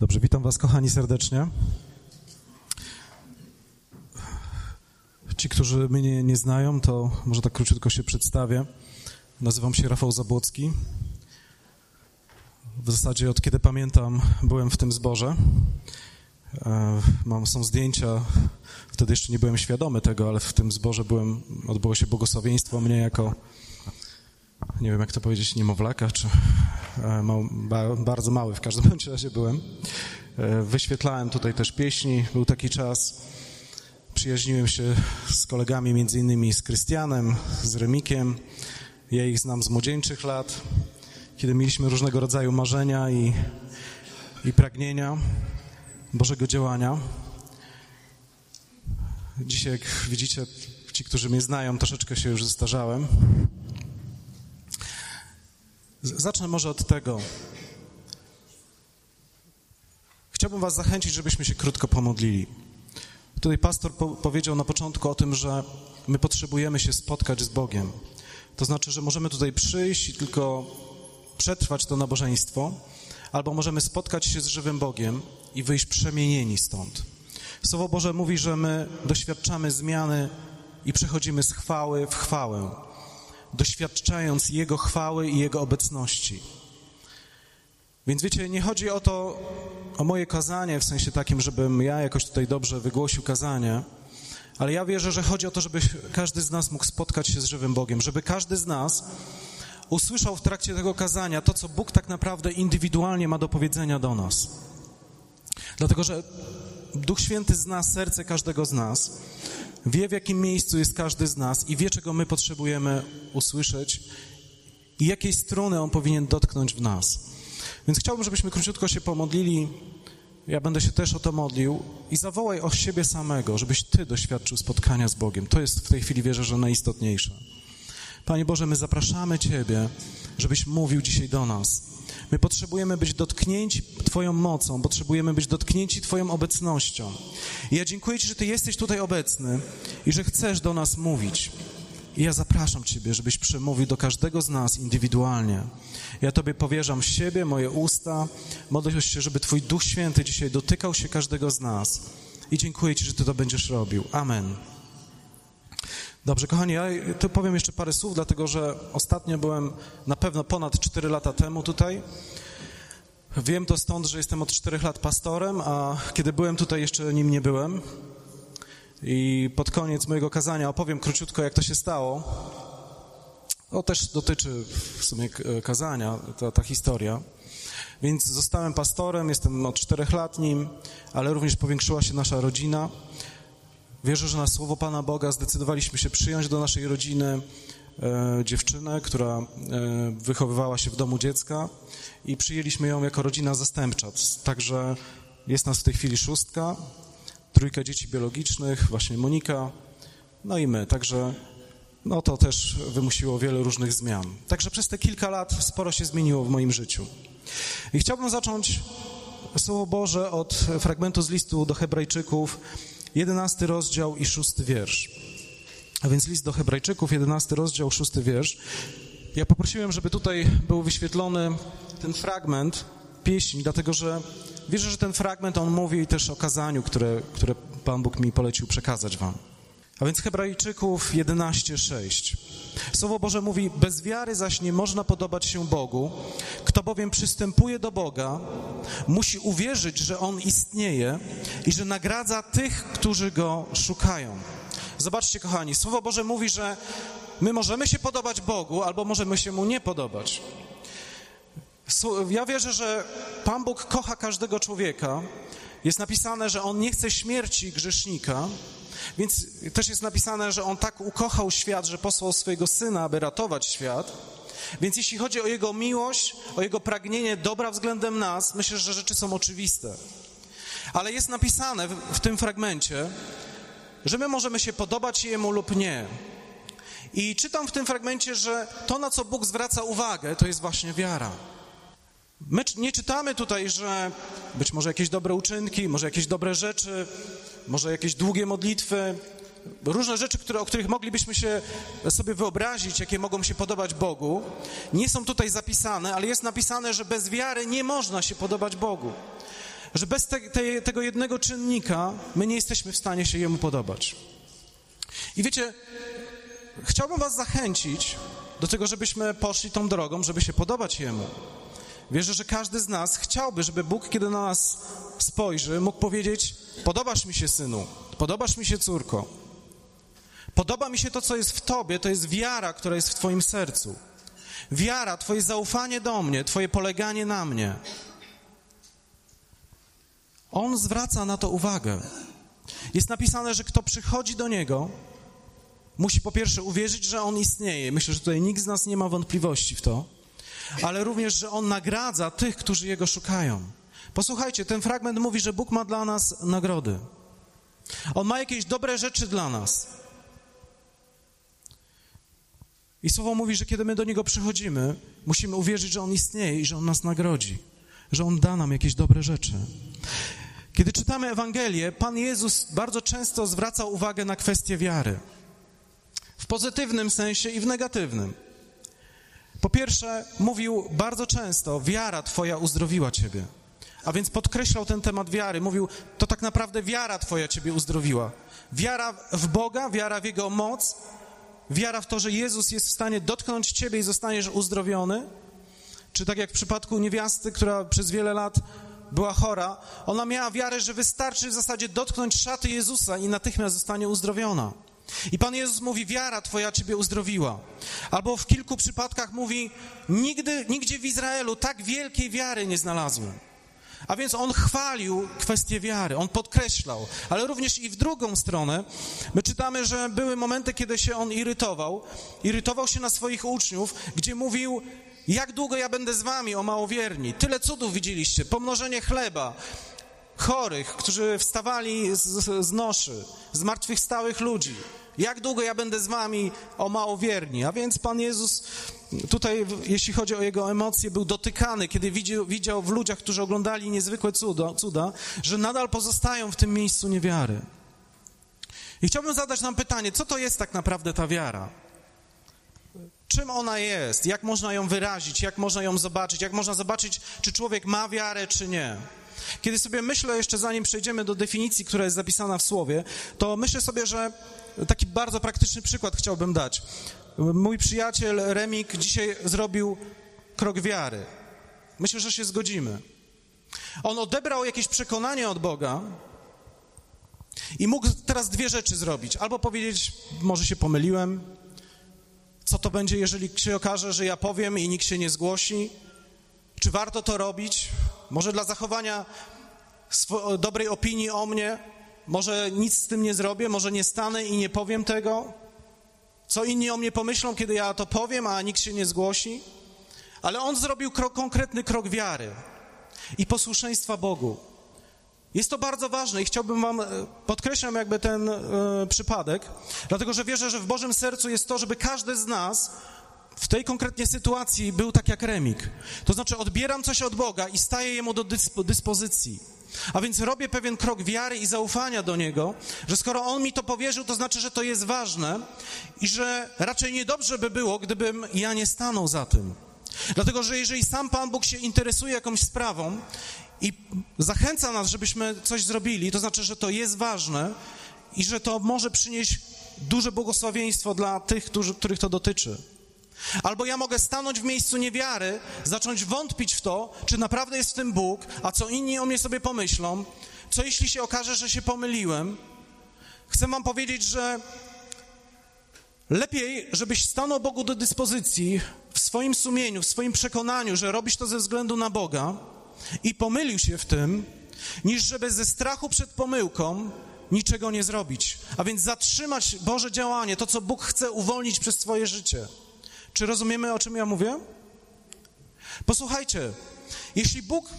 Dobrze, witam Was, kochani, serdecznie. Ci, którzy mnie nie znają, to może tak króciutko się przedstawię. Nazywam się Rafał Zabłocki. W zasadzie od kiedy pamiętam, byłem w tym zborze. E, mam, są zdjęcia, wtedy jeszcze nie byłem świadomy tego, ale w tym zborze byłem, odbyło się błogosławieństwo mnie jako, nie wiem jak to powiedzieć, niemowlaka, czy e, mał, bardzo mały w każdym razie byłem. E, wyświetlałem tutaj też pieśni, był taki czas. Przyjaźniłem się z kolegami, między innymi z Krystianem, z Remikiem. Ja ich znam z młodzieńczych lat, kiedy mieliśmy różnego rodzaju marzenia i, i pragnienia Bożego działania. Dzisiaj, jak widzicie, ci, którzy mnie znają, troszeczkę się już zestarzałem. Zacznę może od tego. Chciałbym Was zachęcić, żebyśmy się krótko pomodlili. Tutaj pastor po powiedział na początku o tym, że my potrzebujemy się spotkać z Bogiem. To znaczy, że możemy tutaj przyjść i tylko przetrwać to nabożeństwo, albo możemy spotkać się z żywym Bogiem i wyjść przemienieni stąd. Słowo Boże mówi, że my doświadczamy zmiany i przechodzimy z chwały w chwałę, doświadczając Jego chwały i Jego obecności. Więc wiecie, nie chodzi o to, o moje kazanie, w sensie takim, żebym ja jakoś tutaj dobrze wygłosił kazanie, ale ja wierzę, że chodzi o to, żeby każdy z nas mógł spotkać się z żywym Bogiem, żeby każdy z nas usłyszał w trakcie tego kazania to, co Bóg tak naprawdę indywidualnie ma do powiedzenia do nas. Dlatego, że Duch Święty zna serce każdego z nas, wie w jakim miejscu jest każdy z nas i wie, czego my potrzebujemy usłyszeć i jakiej strony On powinien dotknąć w nas. Więc chciałbym, żebyśmy króciutko się pomodlili. Ja będę się też o to modlił i zawołaj o siebie samego, żebyś Ty doświadczył spotkania z Bogiem. To jest w tej chwili, wierzę, że najistotniejsze. Panie Boże, my zapraszamy Ciebie, żebyś mówił dzisiaj do nas. My potrzebujemy być dotknięci Twoją mocą, potrzebujemy być dotknięci Twoją obecnością. I ja dziękuję Ci, że Ty jesteś tutaj obecny i że chcesz do nas mówić. I ja zapraszam Ciebie, żebyś przemówił do każdego z nas indywidualnie. Ja Tobie powierzam siebie, moje usta. Modlę się, żeby Twój Duch Święty dzisiaj dotykał się każdego z nas. I dziękuję Ci, że Ty to będziesz robił. Amen. Dobrze, kochani, ja tu powiem jeszcze parę słów, dlatego że ostatnio byłem na pewno ponad 4 lata temu tutaj. Wiem to stąd, że jestem od 4 lat pastorem, a kiedy byłem tutaj, jeszcze nim nie byłem. I pod koniec mojego kazania opowiem króciutko, jak to się stało. To też dotyczy w sumie kazania, ta, ta historia. Więc zostałem pastorem, jestem od czterech lat nim, ale również powiększyła się nasza rodzina. Wierzę, że na słowo Pana Boga zdecydowaliśmy się przyjąć do naszej rodziny e, dziewczynę, która e, wychowywała się w domu dziecka i przyjęliśmy ją jako rodzina zastępcza. Także jest nas w tej chwili szóstka, trójka dzieci biologicznych, właśnie Monika, no i my. Także no to też wymusiło wiele różnych zmian. Także przez te kilka lat sporo się zmieniło w moim życiu. I chciałbym zacząć Słowo Boże od fragmentu z listu do Hebrajczyków, 11 rozdział i 6 wiersz. A więc list do Hebrajczyków, 11 rozdział, 6 wiersz. Ja poprosiłem, żeby tutaj był wyświetlony ten fragment pieśni, dlatego że wierzę, że ten fragment on mówi też o kazaniu, które, które Pan Bóg mi polecił przekazać Wam. A więc Hebrajczyków 11:6. Słowo Boże mówi: Bez wiary zaś nie można podobać się Bogu. Kto bowiem przystępuje do Boga, musi uwierzyć, że On istnieje i że nagradza tych, którzy go szukają. Zobaczcie, kochani, Słowo Boże mówi, że my możemy się podobać Bogu, albo możemy się mu nie podobać. Ja wierzę, że Pan Bóg kocha każdego człowieka. Jest napisane, że On nie chce śmierci grzesznika, więc też jest napisane, że On tak ukochał świat, że posłał swojego Syna, aby ratować świat. Więc jeśli chodzi o Jego miłość, o Jego pragnienie dobra względem nas, myślę, że rzeczy są oczywiste. Ale jest napisane w, w tym fragmencie, że my możemy się podobać Jemu lub nie. I czytam w tym fragmencie, że to, na co Bóg zwraca uwagę, to jest właśnie wiara. My nie czytamy tutaj, że być może jakieś dobre uczynki, może jakieś dobre rzeczy, może jakieś długie modlitwy, różne rzeczy, które, o których moglibyśmy się sobie wyobrazić, jakie mogą się podobać Bogu, nie są tutaj zapisane, ale jest napisane, że bez wiary nie można się podobać Bogu. że bez te, te, tego jednego czynnika my nie jesteśmy w stanie się Jemu podobać. I wiecie, chciałbym Was zachęcić do tego, żebyśmy poszli tą drogą, żeby się podobać Jemu. Wierzę, że każdy z nas chciałby, żeby Bóg, kiedy na nas spojrzy, mógł powiedzieć: Podobasz mi się, synu, podobasz mi się, córko. Podoba mi się to, co jest w Tobie, to jest wiara, która jest w Twoim sercu. Wiara, Twoje zaufanie do mnie, Twoje poleganie na mnie. On zwraca na to uwagę. Jest napisane, że kto przychodzi do Niego, musi po pierwsze uwierzyć, że On istnieje. Myślę, że tutaj nikt z nas nie ma wątpliwości w to, ale również, że On nagradza tych, którzy Jego szukają. Posłuchajcie, ten fragment mówi, że Bóg ma dla nas nagrody. On ma jakieś dobre rzeczy dla nas. I słowo mówi, że kiedy my do Niego przychodzimy, musimy uwierzyć, że On istnieje i że On nas nagrodzi, że On da nam jakieś dobre rzeczy. Kiedy czytamy Ewangelię, Pan Jezus bardzo często zwraca uwagę na kwestię wiary. W pozytywnym sensie i w negatywnym. Po pierwsze, mówił bardzo często: Wiara Twoja uzdrowiła Ciebie. A więc podkreślał ten temat wiary. Mówił: To tak naprawdę wiara Twoja Ciebie uzdrowiła. Wiara w Boga, wiara w Jego moc, wiara w to, że Jezus jest w stanie dotknąć Ciebie i zostaniesz uzdrowiony. Czy tak jak w przypadku niewiasty, która przez wiele lat była chora, ona miała wiarę, że wystarczy w zasadzie dotknąć szaty Jezusa i natychmiast zostanie uzdrowiona. I Pan Jezus mówi, wiara Twoja Ciebie uzdrowiła. Albo w kilku przypadkach mówi, nigdy, nigdzie w Izraelu tak wielkiej wiary nie znalazłem. A więc on chwalił kwestię wiary, on podkreślał, ale również i w drugą stronę. My czytamy, że były momenty, kiedy się on irytował. Irytował się na swoich uczniów, gdzie mówił: Jak długo ja będę z wami, o małowierni? Tyle cudów widzieliście, pomnożenie chleba, chorych, którzy wstawali z, z noszy, zmartwychwstałych ludzi. Jak długo ja będę z wami, o małowierni? A więc Pan Jezus tutaj, jeśli chodzi o jego emocje, był dotykany, kiedy widział, widział w ludziach, którzy oglądali niezwykłe cuda, cuda, że nadal pozostają w tym miejscu niewiary. I chciałbym zadać nam pytanie, co to jest tak naprawdę ta wiara? Czym ona jest? Jak można ją wyrazić? Jak można ją zobaczyć? Jak można zobaczyć, czy człowiek ma wiarę, czy nie? Kiedy sobie myślę, jeszcze zanim przejdziemy do definicji, która jest zapisana w słowie, to myślę sobie, że taki bardzo praktyczny przykład chciałbym dać. Mój przyjaciel Remik dzisiaj zrobił krok wiary. Myślę, że się zgodzimy. On odebrał jakieś przekonanie od Boga i mógł teraz dwie rzeczy zrobić. Albo powiedzieć, może się pomyliłem, co to będzie, jeżeli się okaże, że ja powiem i nikt się nie zgłosi? Czy warto to robić? Może dla zachowania dobrej opinii o mnie, może nic z tym nie zrobię, może nie stanę i nie powiem tego? Co inni o mnie pomyślą, kiedy ja to powiem, a nikt się nie zgłosi? Ale on zrobił krok, konkretny krok wiary i posłuszeństwa Bogu. Jest to bardzo ważne i chciałbym wam, e, podkreślam jakby ten e, przypadek, dlatego że wierzę, że w Bożym sercu jest to, żeby każdy z nas w tej konkretnie sytuacji był tak jak Remik. To znaczy odbieram coś od Boga i staję Jemu do dyspo, dyspozycji. A więc robię pewien krok wiary i zaufania do Niego, że skoro On mi to powierzył, to znaczy, że to jest ważne i że raczej niedobrze by było, gdybym ja nie stanął za tym. Dlatego, że jeżeli sam Pan Bóg się interesuje jakąś sprawą i zachęca nas, żebyśmy coś zrobili, to znaczy, że to jest ważne i że to może przynieść duże błogosławieństwo dla tych, którzy, których to dotyczy. Albo ja mogę stanąć w miejscu niewiary, zacząć wątpić w to, czy naprawdę jest w tym Bóg, a co inni o mnie sobie pomyślą, co jeśli się okaże, że się pomyliłem. Chcę Wam powiedzieć, że lepiej, żebyś stanął Bogu do dyspozycji w swoim sumieniu, w swoim przekonaniu, że robisz to ze względu na Boga i pomylił się w tym, niż żeby ze strachu przed pomyłką niczego nie zrobić. A więc zatrzymać Boże działanie, to co Bóg chce uwolnić przez Twoje życie. Czy rozumiemy, o czym ja mówię? Posłuchajcie, jeśli Bóg,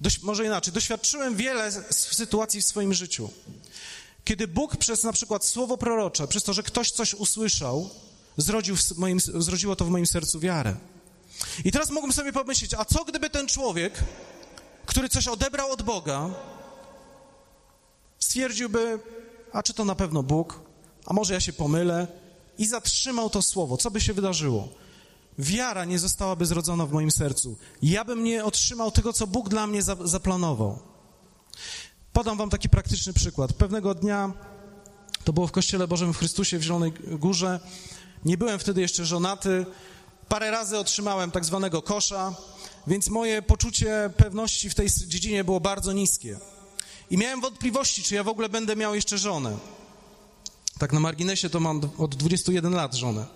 dość, może inaczej, doświadczyłem wiele sytuacji w swoim życiu, kiedy Bóg przez na przykład słowo prorocze, przez to, że ktoś coś usłyszał, zrodził moim, zrodziło to w moim sercu wiarę. I teraz mógłbym sobie pomyśleć, a co gdyby ten człowiek, który coś odebrał od Boga, stwierdziłby, a czy to na pewno Bóg, a może ja się pomylę, i zatrzymał to słowo, co by się wydarzyło? wiara nie zostałaby zrodzona w moim sercu. Ja bym nie otrzymał tego, co Bóg dla mnie zaplanował. Podam wam taki praktyczny przykład. Pewnego dnia, to było w Kościele Bożym w Chrystusie w Zielonej Górze, nie byłem wtedy jeszcze żonaty, parę razy otrzymałem tak zwanego kosza, więc moje poczucie pewności w tej dziedzinie było bardzo niskie. I miałem wątpliwości, czy ja w ogóle będę miał jeszcze żonę. Tak na marginesie to mam od 21 lat żonę.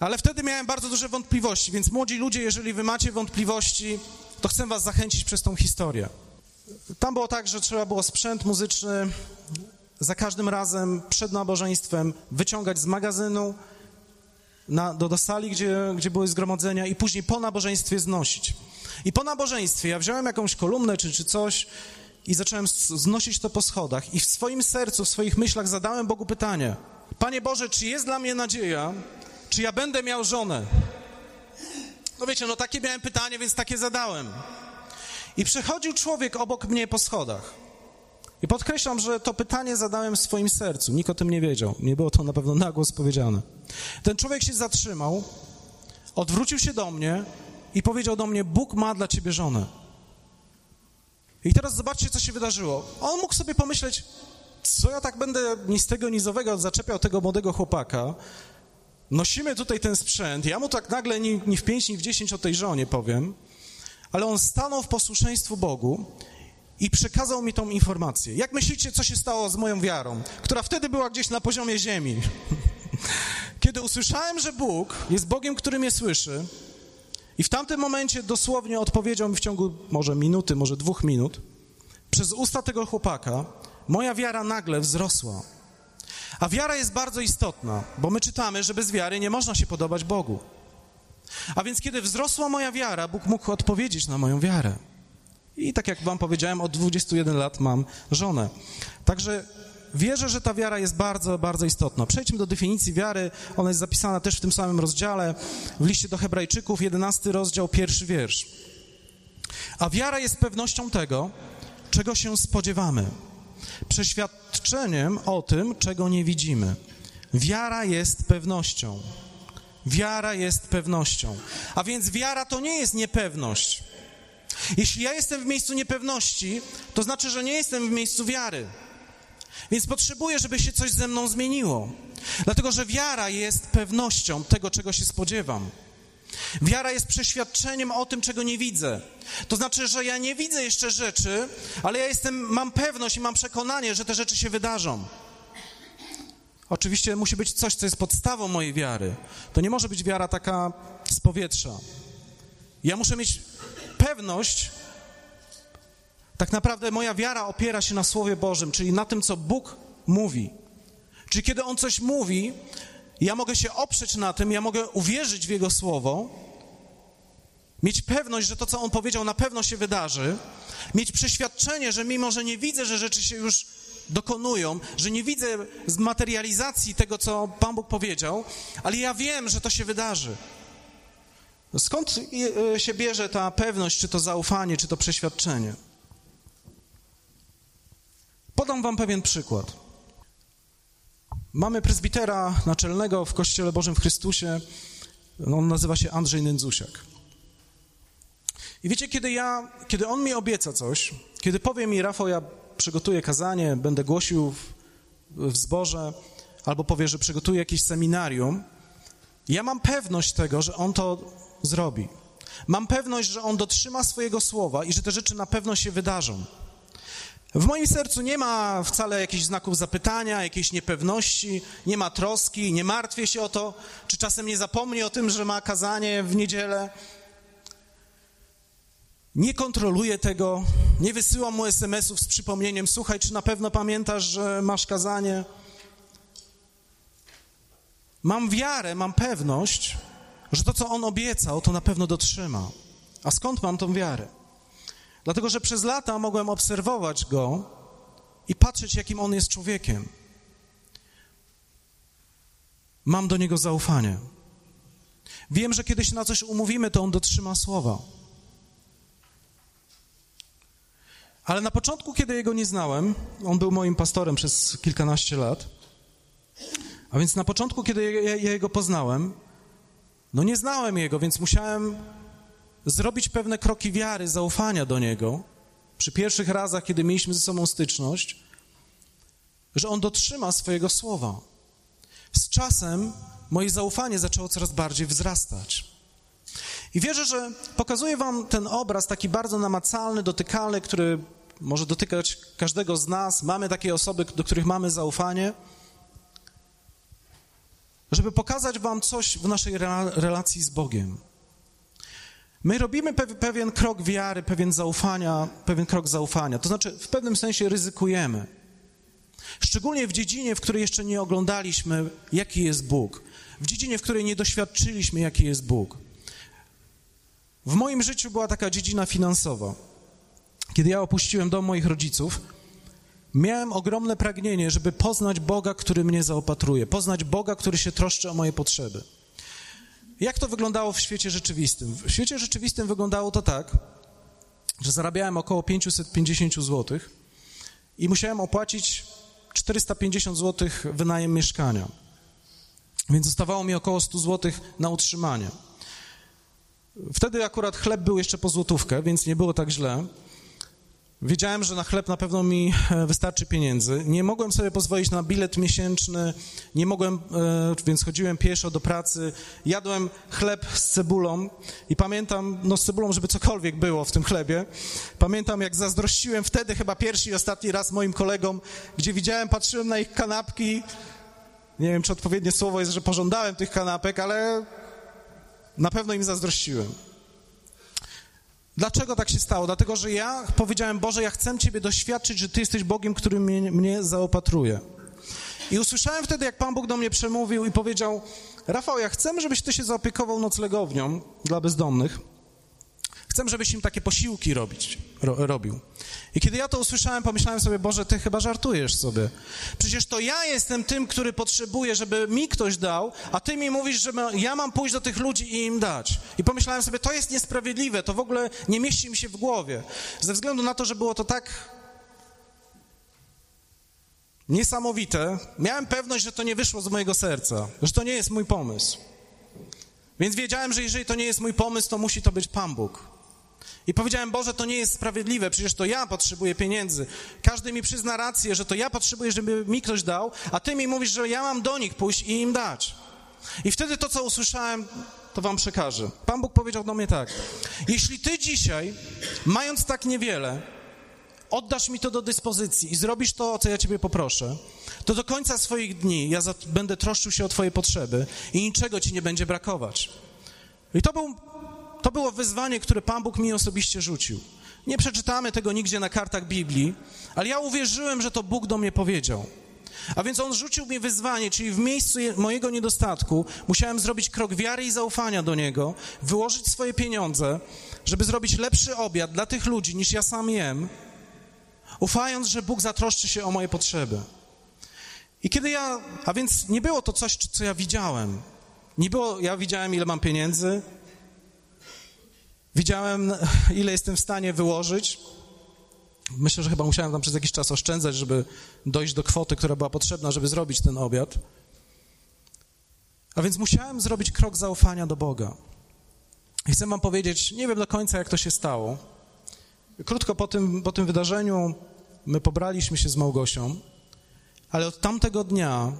Ale wtedy miałem bardzo duże wątpliwości, więc młodzi ludzie, jeżeli wy macie wątpliwości, to chcę was zachęcić przez tą historię. Tam było tak, że trzeba było sprzęt muzyczny za każdym razem przed nabożeństwem wyciągać z magazynu na, do, do sali, gdzie, gdzie były zgromadzenia i później po nabożeństwie znosić. I po nabożeństwie ja wziąłem jakąś kolumnę czy, czy coś i zacząłem znosić to po schodach i w swoim sercu, w swoich myślach zadałem Bogu pytanie Panie Boże, czy jest dla mnie nadzieja, czy ja będę miał żonę? No wiecie, no takie miałem pytanie, więc takie zadałem. I przechodził człowiek obok mnie po schodach. I podkreślam, że to pytanie zadałem w swoim sercu. Nikt o tym nie wiedział. Nie było to na pewno na głos powiedziane. Ten człowiek się zatrzymał, odwrócił się do mnie i powiedział do mnie: Bóg ma dla ciebie żonę. I teraz zobaczcie, co się wydarzyło. On mógł sobie pomyśleć, co ja tak będę ni z tego, ni z owego zaczepiał tego młodego chłopaka. Nosimy tutaj ten sprzęt. Ja mu tak nagle ni, ni w pięć, ni w dziesięć o tej żonie powiem. Ale on stanął w posłuszeństwu Bogu i przekazał mi tą informację. Jak myślicie, co się stało z moją wiarą, która wtedy była gdzieś na poziomie ziemi? Kiedy usłyszałem, że Bóg jest Bogiem, który mnie słyszy, i w tamtym momencie dosłownie odpowiedział mi w ciągu może minuty, może dwóch minut, przez usta tego chłopaka, moja wiara nagle wzrosła. A wiara jest bardzo istotna, bo my czytamy, że bez wiary nie można się podobać Bogu. A więc kiedy wzrosła moja wiara, Bóg mógł odpowiedzieć na moją wiarę. I tak jak wam powiedziałem, od 21 lat mam żonę. Także wierzę, że ta wiara jest bardzo, bardzo istotna. Przejdźmy do definicji wiary. Ona jest zapisana też w tym samym rozdziale, w liście do Hebrajczyków, 11 rozdział, pierwszy wiersz. A wiara jest pewnością tego, czego się spodziewamy, przeświadczeniem o tym, czego nie widzimy. Wiara jest pewnością. Wiara jest pewnością. A więc wiara to nie jest niepewność. Jeśli ja jestem w miejscu niepewności, to znaczy, że nie jestem w miejscu wiary. Więc potrzebuję, żeby się coś ze mną zmieniło. Dlatego, że wiara jest pewnością tego, czego się spodziewam. Wiara jest przeświadczeniem o tym, czego nie widzę. To znaczy, że ja nie widzę jeszcze rzeczy, ale ja jestem, mam pewność i mam przekonanie, że te rzeczy się wydarzą. Oczywiście musi być coś, co jest podstawą mojej wiary. To nie może być wiara taka z powietrza. Ja muszę mieć pewność, tak naprawdę moja wiara opiera się na Słowie Bożym, czyli na tym, co Bóg mówi. Czyli kiedy On coś mówi, ja mogę się oprzeć na tym, ja mogę uwierzyć w Jego Słowo, mieć pewność, że to, co On powiedział, na pewno się wydarzy, mieć przeświadczenie, że mimo, że nie widzę, że rzeczy się już dokonują, że nie widzę z materializacji tego, co Pan Bóg powiedział, ale ja wiem, że to się wydarzy. Skąd e, się bierze ta pewność, czy to zaufanie, czy to przeświadczenie? Podam wam pewien przykład. Mamy prezbitera naczelnego w Kościele Bożym w Chrystusie. On nazywa się Andrzej Nędzusiak. I wiecie, kiedy ja, kiedy on mi obieca coś, kiedy powie mi, Rafał, ja przygotuję kazanie, będę głosił w, w zborze, albo powie, że przygotuję jakieś seminarium, ja mam pewność tego, że on to zrobi. Mam pewność, że on dotrzyma swojego słowa i że te rzeczy na pewno się wydarzą. W moim sercu nie ma wcale jakichś znaków zapytania, jakiejś niepewności, nie ma troski, nie martwię się o to, czy czasem nie zapomni o tym, że ma kazanie w niedzielę. Nie kontroluję tego, nie wysyłam mu SMS-ów z przypomnieniem: Słuchaj, czy na pewno pamiętasz, że masz kazanie? Mam wiarę, mam pewność, że to, co on obiecał, to na pewno dotrzyma. A skąd mam tą wiarę? Dlatego, że przez lata mogłem obserwować go i patrzeć, jakim on jest człowiekiem. Mam do niego zaufanie. Wiem, że kiedy się na coś umówimy, to on dotrzyma słowa. Ale na początku, kiedy jego nie znałem, on był moim pastorem przez kilkanaście lat, a więc na początku, kiedy ja, jego poznałem, No nie znałem Jego, więc musiałem zrobić pewne kroki wiary, zaufania do Niego przy pierwszych razach, kiedy mieliśmy ze sobą styczność, że On dotrzyma swojego słowa. Z czasem moje zaufanie zaczęło coraz bardziej wzrastać. I wierzę, że pokazuję Wam ten obraz taki bardzo namacalny, dotykalny, który może dotykać każdego z nas. Mamy takie osoby, do których mamy zaufanie, żeby pokazać Wam coś w naszej relacji z Bogiem. My robimy pewien krok wiary, pewien zaufania, pewien krok zaufania. To znaczy, w pewnym sensie ryzykujemy. Szczególnie w dziedzinie, w której jeszcze nie oglądaliśmy, jaki jest Bóg. W dziedzinie, w której nie doświadczyliśmy, jaki jest Bóg. W moim życiu była taka dziedzina finansowa. Kiedy ja opuściłem dom moich rodziców, miałem ogromne pragnienie, żeby poznać Boga, który mnie zaopatruje, poznać Boga, który się troszczy o moje potrzeby. Jak to wyglądało w świecie rzeczywistym? W świecie rzeczywistym wyglądało to tak, że zarabiałem około 550 zł i musiałem opłacić 450 zł wynajem mieszkania. Więc zostawało mi około 100 zł na utrzymanie. Wtedy akurat chleb był jeszcze po złotówkę, więc nie było tak źle. Wiedziałem, że na chleb na pewno mi e, wystarczy pieniędzy. Nie mogłem sobie pozwolić na bilet miesięczny, nie mogłem, e, więc chodziłem pieszo do pracy. Jadłem chleb z cebulą i pamiętam, no z cebulą, żeby cokolwiek było w tym chlebie. Pamiętam, jak zazdrościłem wtedy chyba pierwszy i ostatni raz moim kolegom, gdzie widziałem, patrzyłem na ich kanapki. Nie wiem, czy odpowiednie słowo jest, że pożądałem tych kanapek, ale na pewno im zazdrościłem. Dlaczego tak się stało? Dlatego, że ja powiedziałem, Boże, ja chcę Ciebie doświadczyć, że Ty jesteś Bogiem, który mnie, mnie zaopatruje. I usłyszałem wtedy, jak Pan Bóg do mnie przemówił i powiedział, Rafał, ja chcę, żebyś Ty się zaopiekował noclegownią dla bezdomnych. Chcę, żebyś im takie posiłki robić, ro, robił. I kiedy ja to usłyszałem, pomyślałem sobie, Boże, ty chyba żartujesz sobie. Przecież to ja jestem tym, który potrzebuje, żeby mi ktoś dał, a ty mi mówisz, że ja mam pójść do tych ludzi i im dać. I pomyślałem sobie, to jest niesprawiedliwe, to w ogóle nie mieści mi się w głowie. Ze względu na to, że było to tak niesamowite, miałem pewność, że to nie wyszło z mojego serca, że to nie jest mój pomysł. Więc wiedziałem, że jeżeli to nie jest mój pomysł, to musi to być Pan Bóg. I powiedziałem, Boże, to nie jest sprawiedliwe, przecież to ja potrzebuję pieniędzy. Każdy mi przyzna rację, że to ja potrzebuję, żeby mi ktoś dał, a Ty mi mówisz, że ja mam do nich pójść i im dać. I wtedy to, co usłyszałem, to Wam przekażę. Pan Bóg powiedział do mnie tak: Jeśli Ty dzisiaj, mając tak niewiele, oddasz mi to do dyspozycji i zrobisz to, o co ja Ciebie poproszę, to do końca swoich dni ja będę troszczył się o Twoje potrzeby i niczego Ci nie będzie brakować. I to był to było wyzwanie, które Pan Bóg mi osobiście rzucił. Nie przeczytamy tego nigdzie na kartach Biblii, ale ja uwierzyłem, że to Bóg do mnie powiedział. A więc On rzucił mi wyzwanie, czyli w miejscu mojego niedostatku musiałem zrobić krok wiary i zaufania do Niego, wyłożyć swoje pieniądze, żeby zrobić lepszy obiad dla tych ludzi niż ja sam jem, ufając, że Bóg zatroszczy się o moje potrzeby. I kiedy ja, a więc nie było to coś, co ja widziałem. Nie było, ja widziałem, ile mam pieniędzy, Widziałem, ile jestem w stanie wyłożyć. Myślę, że chyba musiałem tam przez jakiś czas oszczędzać, żeby dojść do kwoty, która była potrzebna, żeby zrobić ten obiad. A więc musiałem zrobić krok zaufania do Boga. I chcę Wam powiedzieć, nie wiem do końca, jak to się stało. Krótko po tym, po tym wydarzeniu my pobraliśmy się z Małgosią, ale od tamtego dnia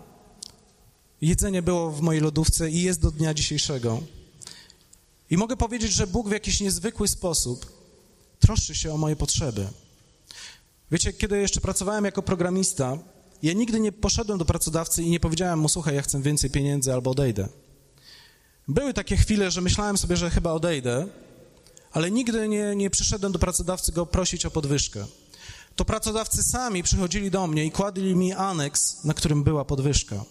jedzenie było w mojej lodówce i jest do dnia dzisiejszego. I mogę powiedzieć, że Bóg w jakiś niezwykły sposób troszczy się o moje potrzeby. Wiecie, kiedy jeszcze pracowałem jako programista, ja nigdy nie poszedłem do pracodawcy i nie powiedziałem mu, słuchaj, ja chcę więcej pieniędzy albo odejdę. Były takie chwile, że myślałem sobie, że chyba odejdę, ale nigdy nie, nie przyszedłem do pracodawcy go prosić o podwyżkę. To pracodawcy sami przychodzili do mnie i kładli mi aneks, na którym była podwyżka.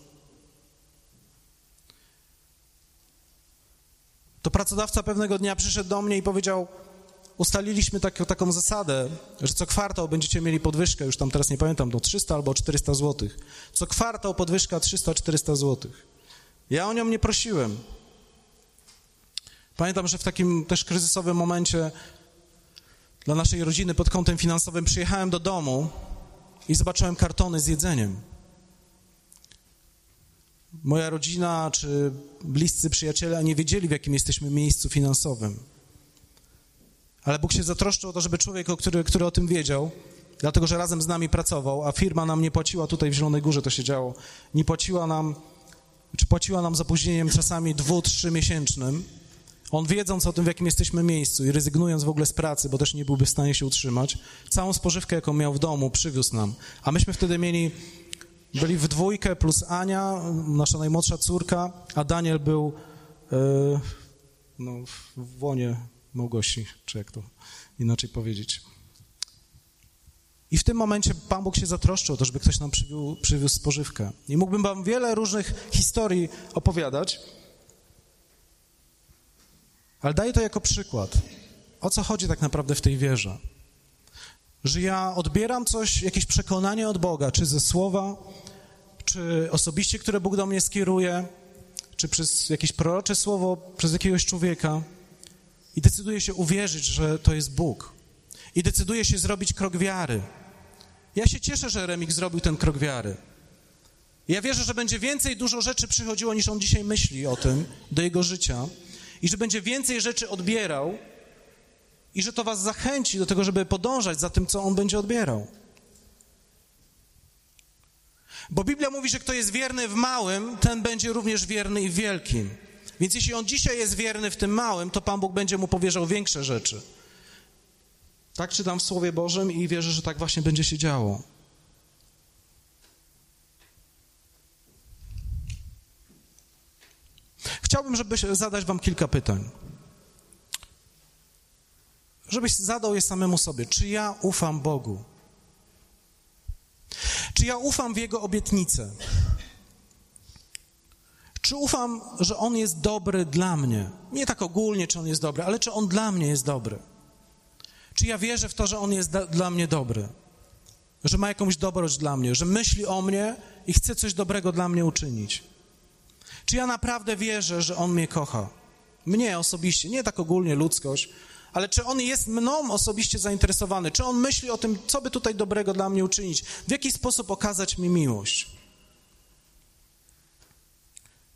To pracodawca pewnego dnia przyszedł do mnie i powiedział: Ustaliliśmy tak, taką zasadę, że co kwartał będziecie mieli podwyżkę, już tam teraz nie pamiętam, do 300 albo 400 zł. Co kwartał podwyżka 300-400 zł. Ja o nią nie prosiłem. Pamiętam, że w takim też kryzysowym momencie dla naszej rodziny pod kątem finansowym przyjechałem do domu i zobaczyłem kartony z jedzeniem. Moja rodzina czy bliscy przyjaciele nie wiedzieli, w jakim jesteśmy miejscu finansowym. Ale Bóg się zatroszczył o to, żeby człowiek, który, który o tym wiedział, dlatego że razem z nami pracował, a firma nam nie płaciła, tutaj w Zielonej Górze to się działo, nie płaciła nam, czy płaciła nam z opóźnieniem czasami dwu, trzy miesięcznym. On wiedząc o tym, w jakim jesteśmy miejscu i rezygnując w ogóle z pracy, bo też nie byłby w stanie się utrzymać, całą spożywkę, jaką miał w domu, przywiózł nam. A myśmy wtedy mieli, byli w dwójkę plus Ania, nasza najmłodsza córka, a Daniel był yy, no, w łonie Małgosi, czy jak to inaczej powiedzieć. I w tym momencie Pan Bóg się zatroszczył to, żeby ktoś nam przywiózł, przywiózł spożywkę. I mógłbym wam wiele różnych historii opowiadać, ale daję to jako przykład. O co chodzi tak naprawdę w tej wierze? Że ja odbieram coś, jakieś przekonanie od Boga, czy ze słowa, czy osobiście, które Bóg do mnie skieruje, czy przez jakieś prorocze słowo, przez jakiegoś człowieka i decyduję się uwierzyć, że to jest Bóg. I decyduję się zrobić krok wiary. Ja się cieszę, że Remik zrobił ten krok wiary. Ja wierzę, że będzie więcej dużo rzeczy przychodziło, niż on dzisiaj myśli o tym, do jego życia i że będzie więcej rzeczy odbierał i że to was zachęci do tego, żeby podążać za tym, co on będzie odbierał. Bo Biblia mówi, że kto jest wierny w małym, ten będzie również wierny i w wielkim. Więc jeśli on dzisiaj jest wierny w tym małym, to Pan Bóg będzie mu powierzał większe rzeczy. Tak czytam w Słowie Bożym i wierzę, że tak właśnie będzie się działo. Chciałbym, żebyś zadać wam kilka pytań. Żebyś zadał je samemu sobie. Czy ja ufam Bogu? Czy ja ufam w Jego obietnicę? Czy ufam, że On jest dobry dla mnie? Nie tak ogólnie, czy On jest dobry, ale czy On dla mnie jest dobry? Czy ja wierzę w to, że On jest dla mnie dobry? Że ma jakąś dobroć dla mnie, że myśli o mnie i chce coś dobrego dla mnie uczynić? Czy ja naprawdę wierzę, że On mnie kocha? Mnie osobiście, nie tak ogólnie ludzkość, ale czy On jest mną osobiście zainteresowany? Czy On myśli o tym, co by tutaj dobrego dla mnie uczynić? W jaki sposób okazać mi miłość?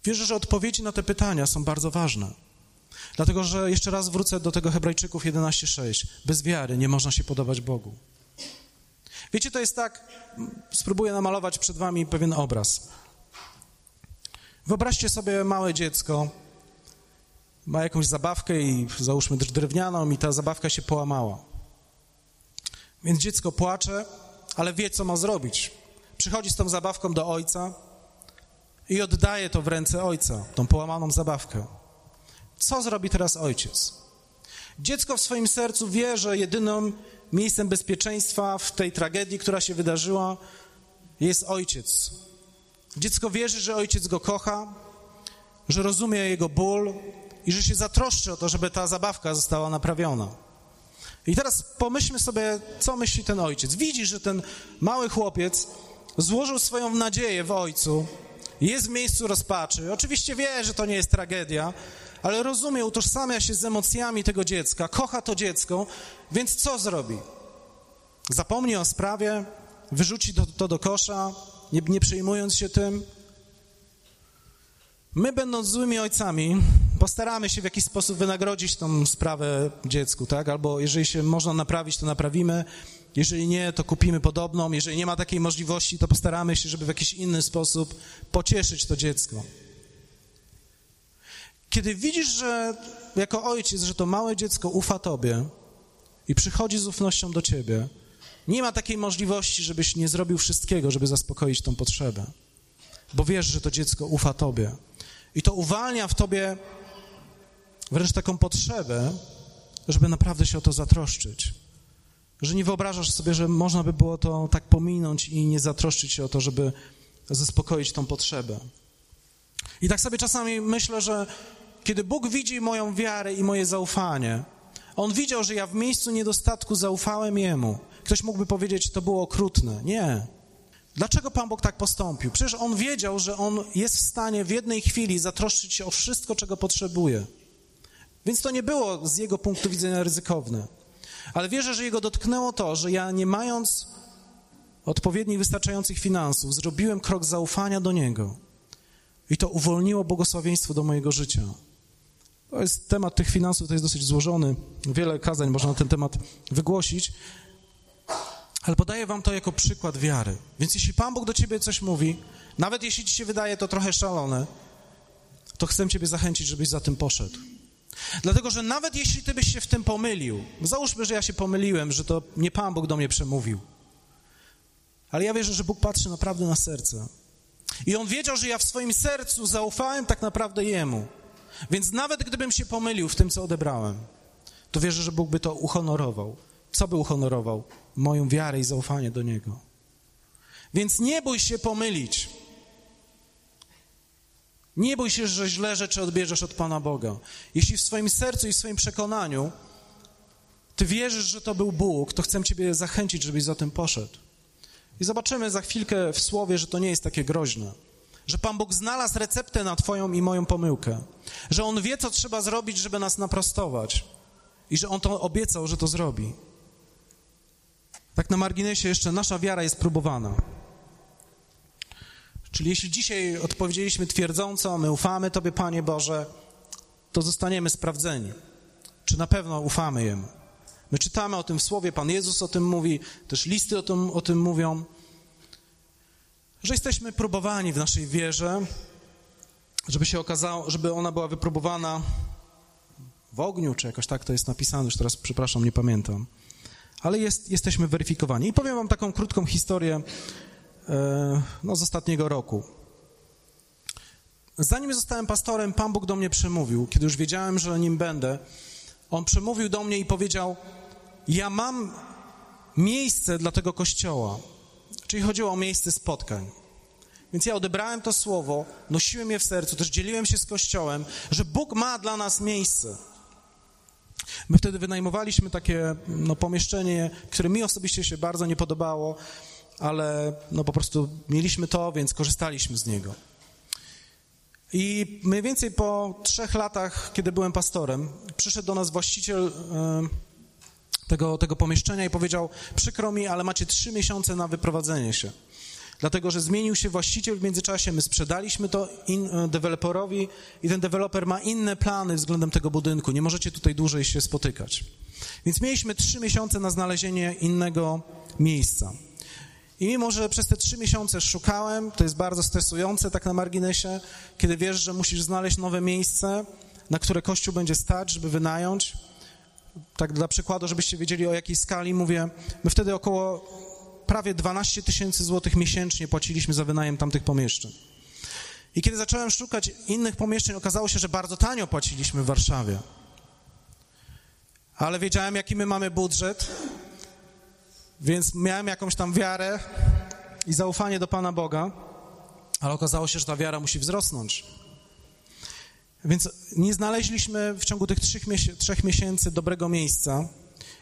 Wierzę, że odpowiedzi na te pytania są bardzo ważne. Dlatego, że jeszcze raz wrócę do tego Hebrajczyków 11:6. Bez wiary nie można się podobać Bogu. Wiecie, to jest tak, spróbuję namalować przed wami pewien obraz. Wyobraźcie sobie małe dziecko, ma jakąś zabawkę i załóżmy drewnianą i ta zabawka się połamała. Więc dziecko płacze, ale wie, co ma zrobić. Przychodzi z tą zabawką do ojca i oddaje to w ręce ojca, tą połamaną zabawkę. Co zrobi teraz ojciec? Dziecko w swoim sercu wie, że jedynym miejscem bezpieczeństwa w tej tragedii, która się wydarzyła, jest ojciec. Dziecko wierzy, że ojciec go kocha, że rozumie jego ból i że się zatroszczy o to, żeby ta zabawka została naprawiona. I teraz pomyślmy sobie, co myśli ten ojciec. Widzi, że ten mały chłopiec złożył swoją nadzieję w ojcu, jest w miejscu rozpaczy. Oczywiście wie, że to nie jest tragedia, ale rozumie, utożsamia się z emocjami tego dziecka, kocha to dziecko, więc co zrobi? Zapomni o sprawie, wyrzuci to, to do kosza, nie, nie przejmując się tym. My, będąc złymi ojcami, postaramy się w jakiś sposób wynagrodzić tą sprawę dziecku, tak? Albo jeżeli się można naprawić, to naprawimy. Jeżeli nie, to kupimy podobną. Jeżeli nie ma takiej możliwości, to postaramy się, żeby w jakiś inny sposób pocieszyć to dziecko. Kiedy widzisz, że jako ojciec, że to małe dziecko ufa tobie i przychodzi z ufnością do ciebie, nie ma takiej możliwości, żebyś nie zrobił wszystkiego, żeby zaspokoić tą potrzebę. Bo wiesz, że to dziecko ufa tobie. I to uwalnia w tobie wręcz taką potrzebę, żeby naprawdę się o to zatroszczyć. Że nie wyobrażasz sobie, że można by było to tak pominąć i nie zatroszczyć się o to, żeby zaspokoić tą potrzebę. I tak sobie czasami myślę, że kiedy Bóg widzi moją wiarę i moje zaufanie, On widział, że ja w miejscu niedostatku zaufałem Jemu. Ktoś mógłby powiedzieć, to było okrutne. Nie. Dlaczego Pan Bóg tak postąpił? Przecież On wiedział, że On jest w stanie w jednej chwili zatroszczyć się o wszystko, czego potrzebuje. Więc to nie było z Jego punktu widzenia ryzykowne. Ale wierzę, że Jego dotknęło to, że ja nie mając odpowiednich, wystarczających finansów, zrobiłem krok zaufania do Niego. I to uwolniło błogosławieństwo do mojego życia. To jest temat tych finansów, to jest dosyć złożony. Wiele kazań można na ten temat wygłosić, ale podaję wam to jako przykład wiary. Więc jeśli Pan Bóg do ciebie coś mówi, nawet jeśli ci się wydaje to trochę szalone, to chcę ciebie zachęcić, żebyś za tym poszedł. Dlatego, że nawet jeśli ty byś się w tym pomylił, załóżmy, że ja się pomyliłem, że to nie Pan Bóg do mnie przemówił, ale ja wierzę, że Bóg patrzy naprawdę na serce. I On wiedział, że ja w swoim sercu zaufałem tak naprawdę Jemu. Więc nawet gdybym się pomylił w tym, co odebrałem, to wierzę, że Bóg by to uhonorował. Co by uhonorował? Moją wiarę i zaufanie do Niego. Więc nie bój się pomylić. Nie bój się, że źle rzeczy odbierzesz od Pana Boga. Jeśli w swoim sercu i w swoim przekonaniu ty wierzysz, że to był Bóg, to chcę Ciebie zachęcić, żebyś za tym poszedł. I zobaczymy za chwilkę w słowie, że to nie jest takie groźne. Że Pan Bóg znalazł receptę na Twoją i moją pomyłkę. Że On wie, co trzeba zrobić, żeby nas naprostować. I że On to obiecał, że to zrobi. Tak na marginesie jeszcze nasza wiara jest próbowana. Czyli jeśli dzisiaj odpowiedzieliśmy twierdząco, my ufamy Tobie, Panie Boże, to zostaniemy sprawdzeni. Czy na pewno ufamy Jemu? My czytamy o tym w Słowie, Pan Jezus o tym mówi, też listy o tym, o tym mówią, że jesteśmy próbowani w naszej wierze, żeby się okazało, żeby ona była wypróbowana w ogniu, czy jakoś tak to jest napisane, już teraz, przepraszam, nie pamiętam. Ale jest, jesteśmy weryfikowani. I powiem wam taką krótką historię e, no, z ostatniego roku. Zanim zostałem pastorem, Pan Bóg do mnie przemówił, kiedy już wiedziałem, że nim będę. On przemówił do mnie i powiedział: Ja mam miejsce dla tego kościoła. Czyli chodziło o miejsce spotkań. Więc ja odebrałem to słowo, nosiłem je w sercu, też dzieliłem się z Kościołem, że Bóg ma dla nas miejsce. My wtedy wynajmowaliśmy takie no, pomieszczenie, które mi osobiście się bardzo nie podobało, ale no, po prostu mieliśmy to, więc korzystaliśmy z niego. I mniej więcej po trzech latach, kiedy byłem pastorem, przyszedł do nas właściciel tego, tego pomieszczenia i powiedział: Przykro mi, ale macie trzy miesiące na wyprowadzenie się. Dlatego, że zmienił się właściciel w międzyczasie, my sprzedaliśmy to in, e, deweloperowi i ten deweloper ma inne plany względem tego budynku. Nie możecie tutaj dłużej się spotykać. Więc mieliśmy trzy miesiące na znalezienie innego miejsca. I mimo, że przez te trzy miesiące szukałem, to jest bardzo stresujące tak na marginesie, kiedy wiesz, że musisz znaleźć nowe miejsce, na które Kościół będzie stać, żeby wynająć. Tak dla przykładu, żebyście wiedzieli o jakiej skali mówię, my wtedy około prawie 12 tysięcy złotych miesięcznie płaciliśmy za wynajem tamtych pomieszczeń. I kiedy zacząłem szukać innych pomieszczeń, okazało się, że bardzo tanio płaciliśmy w Warszawie. Ale wiedziałem, jaki my mamy budżet, więc miałem jakąś tam wiarę i zaufanie do Pana Boga, ale okazało się, że ta wiara musi wzrosnąć. Więc nie znaleźliśmy w ciągu tych trzech, miesięcy dobrego miejsca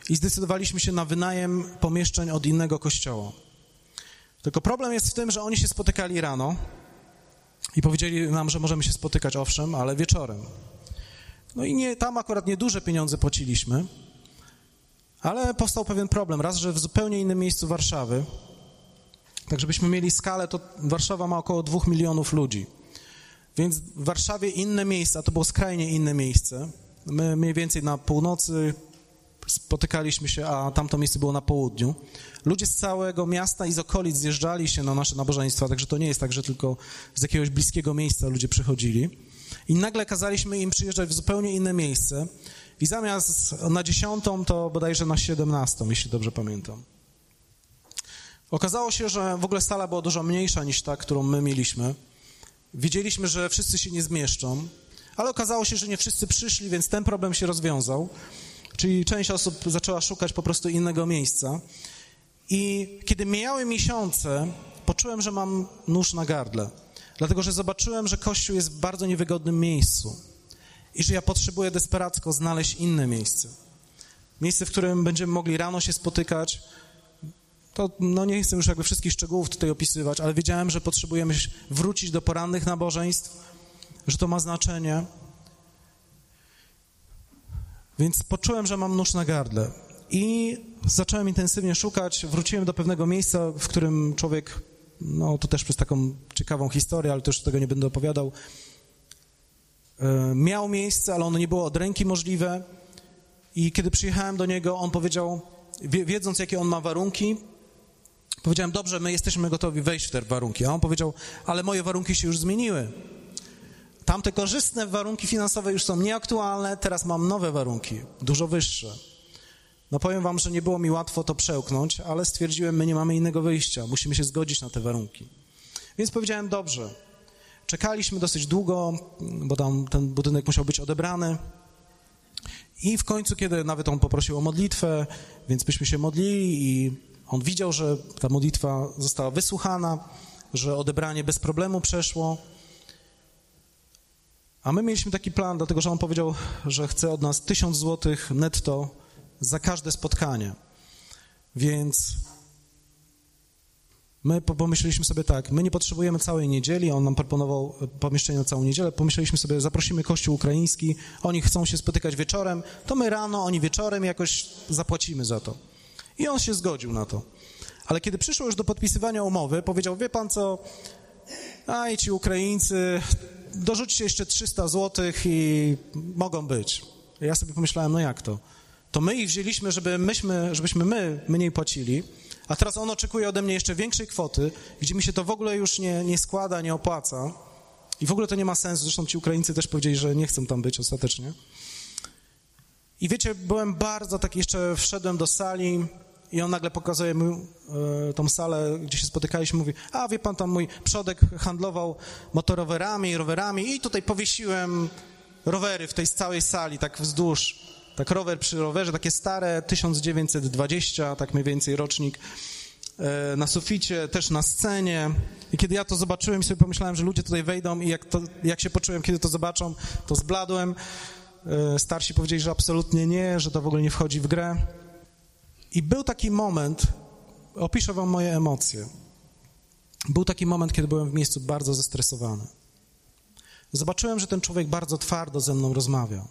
i zdecydowaliśmy się na wynajem pomieszczeń od innego kościoła. Tylko problem jest w tym, że oni się spotykali rano i powiedzieli nam, że możemy się spotykać, owszem, ale wieczorem. No i nie, tam akurat nieduże pieniądze płaciliśmy, ale powstał pewien problem. Raz, że w zupełnie innym miejscu Warszawy, tak żebyśmy mieli skalę, to Warszawa ma około dwóch milionów ludzi. Więc w Warszawie inne miejsca, to było skrajnie inne miejsce. My mniej więcej na północy spotykaliśmy się, a tamto miejsce było na południu. Ludzie z całego miasta i z okolic zjeżdżali się na nasze nabożeństwa, także to nie jest tak, że tylko z jakiegoś bliskiego miejsca ludzie przychodzili. I nagle kazaliśmy im przyjeżdżać w zupełnie inne miejsce i zamiast na dziesiątą, to bodajże na siedemnastą, jeśli dobrze pamiętam. Okazało się, że w ogóle sala była dużo mniejsza niż ta, którą my mieliśmy. Wiedzieliśmy, że wszyscy się nie zmieszczą, ale okazało się, że nie wszyscy przyszli, więc ten problem się rozwiązał. Czyli część osób zaczęła szukać po prostu innego miejsca. I kiedy mijały miesiące, poczułem, że mam nóż na gardle. Dlatego, że zobaczyłem, że Kościół jest w bardzo niewygodnym miejscu i że ja potrzebuję desperacko znaleźć inne miejsce. Miejsce, w którym będziemy mogli rano się spotykać. To no nie chcę już jakby wszystkich szczegółów tutaj opisywać, ale wiedziałem, że potrzebujemy wrócić do porannych nabożeństw, że to ma znaczenie. Więc poczułem, że mam nóż na gardle. I zacząłem intensywnie szukać. Wróciłem do pewnego miejsca, w którym człowiek no to też przez taką ciekawą historię, ale też tego nie będę opowiadał, e, miał miejsce, ale ono nie było od ręki możliwe i kiedy przyjechałem do niego, on powiedział, wiedząc jakie on ma warunki, powiedziałem, dobrze, my jesteśmy gotowi wejść w te warunki, a on powiedział, ale moje warunki się już zmieniły. Tamte korzystne warunki finansowe już są nieaktualne, teraz mam nowe warunki, dużo wyższe. No powiem wam, że nie było mi łatwo to przełknąć, ale stwierdziłem, my nie mamy innego wyjścia, musimy się zgodzić na te warunki. Więc powiedziałem, dobrze. Czekaliśmy dosyć długo, bo tam ten budynek musiał być odebrany. I w końcu, kiedy nawet on poprosił o modlitwę, więc byśmy się modlili i on widział, że ta modlitwa została wysłuchana, że odebranie bez problemu przeszło. A my mieliśmy taki plan, dlatego że on powiedział, że chce od nas tysiąc złotych netto za każde spotkanie. Więc my pomyśleliśmy sobie tak, my nie potrzebujemy całej niedzieli, on nam proponował e, pomieszczenie na całą niedzielę, pomyśleliśmy sobie, zaprosimy kościół ukraiński, oni chcą się spotykać wieczorem, to my rano, oni wieczorem jakoś zapłacimy za to. I on się zgodził na to. Ale kiedy przyszło już do podpisywania umowy, powiedział, wie pan co, a i ci Ukraińcy, dorzućcie jeszcze 300 złotych i mogą być. Ja sobie pomyślałem, no jak to? To my ich wzięliśmy, żeby myśmy, żebyśmy my mniej płacili, a teraz on oczekuje ode mnie jeszcze większej kwoty, gdzie mi się to w ogóle już nie, nie składa, nie opłaca. I w ogóle to nie ma sensu. Zresztą ci Ukraińcy też powiedzieli, że nie chcą tam być ostatecznie. I wiecie, byłem bardzo tak, jeszcze wszedłem do sali i on nagle pokazuje mi e, tą salę, gdzie się spotykaliśmy, mówi, a wie pan, tam mój przodek handlował motorowerami, rowerami i tutaj powiesiłem rowery w tej całej sali, tak wzdłuż, tak rower przy rowerze, takie stare, 1920, tak mniej więcej rocznik, e, na suficie, też na scenie. I kiedy ja to zobaczyłem, sobie pomyślałem, że ludzie tutaj wejdą i jak, to, jak się poczułem, kiedy to zobaczą, to zbladłem. E, starsi powiedzieli, że absolutnie nie, że to w ogóle nie wchodzi w grę. I był taki moment, opiszę wam moje emocje. Był taki moment, kiedy byłem w miejscu bardzo zestresowany. Zobaczyłem, że ten człowiek bardzo twardo ze mną rozmawia.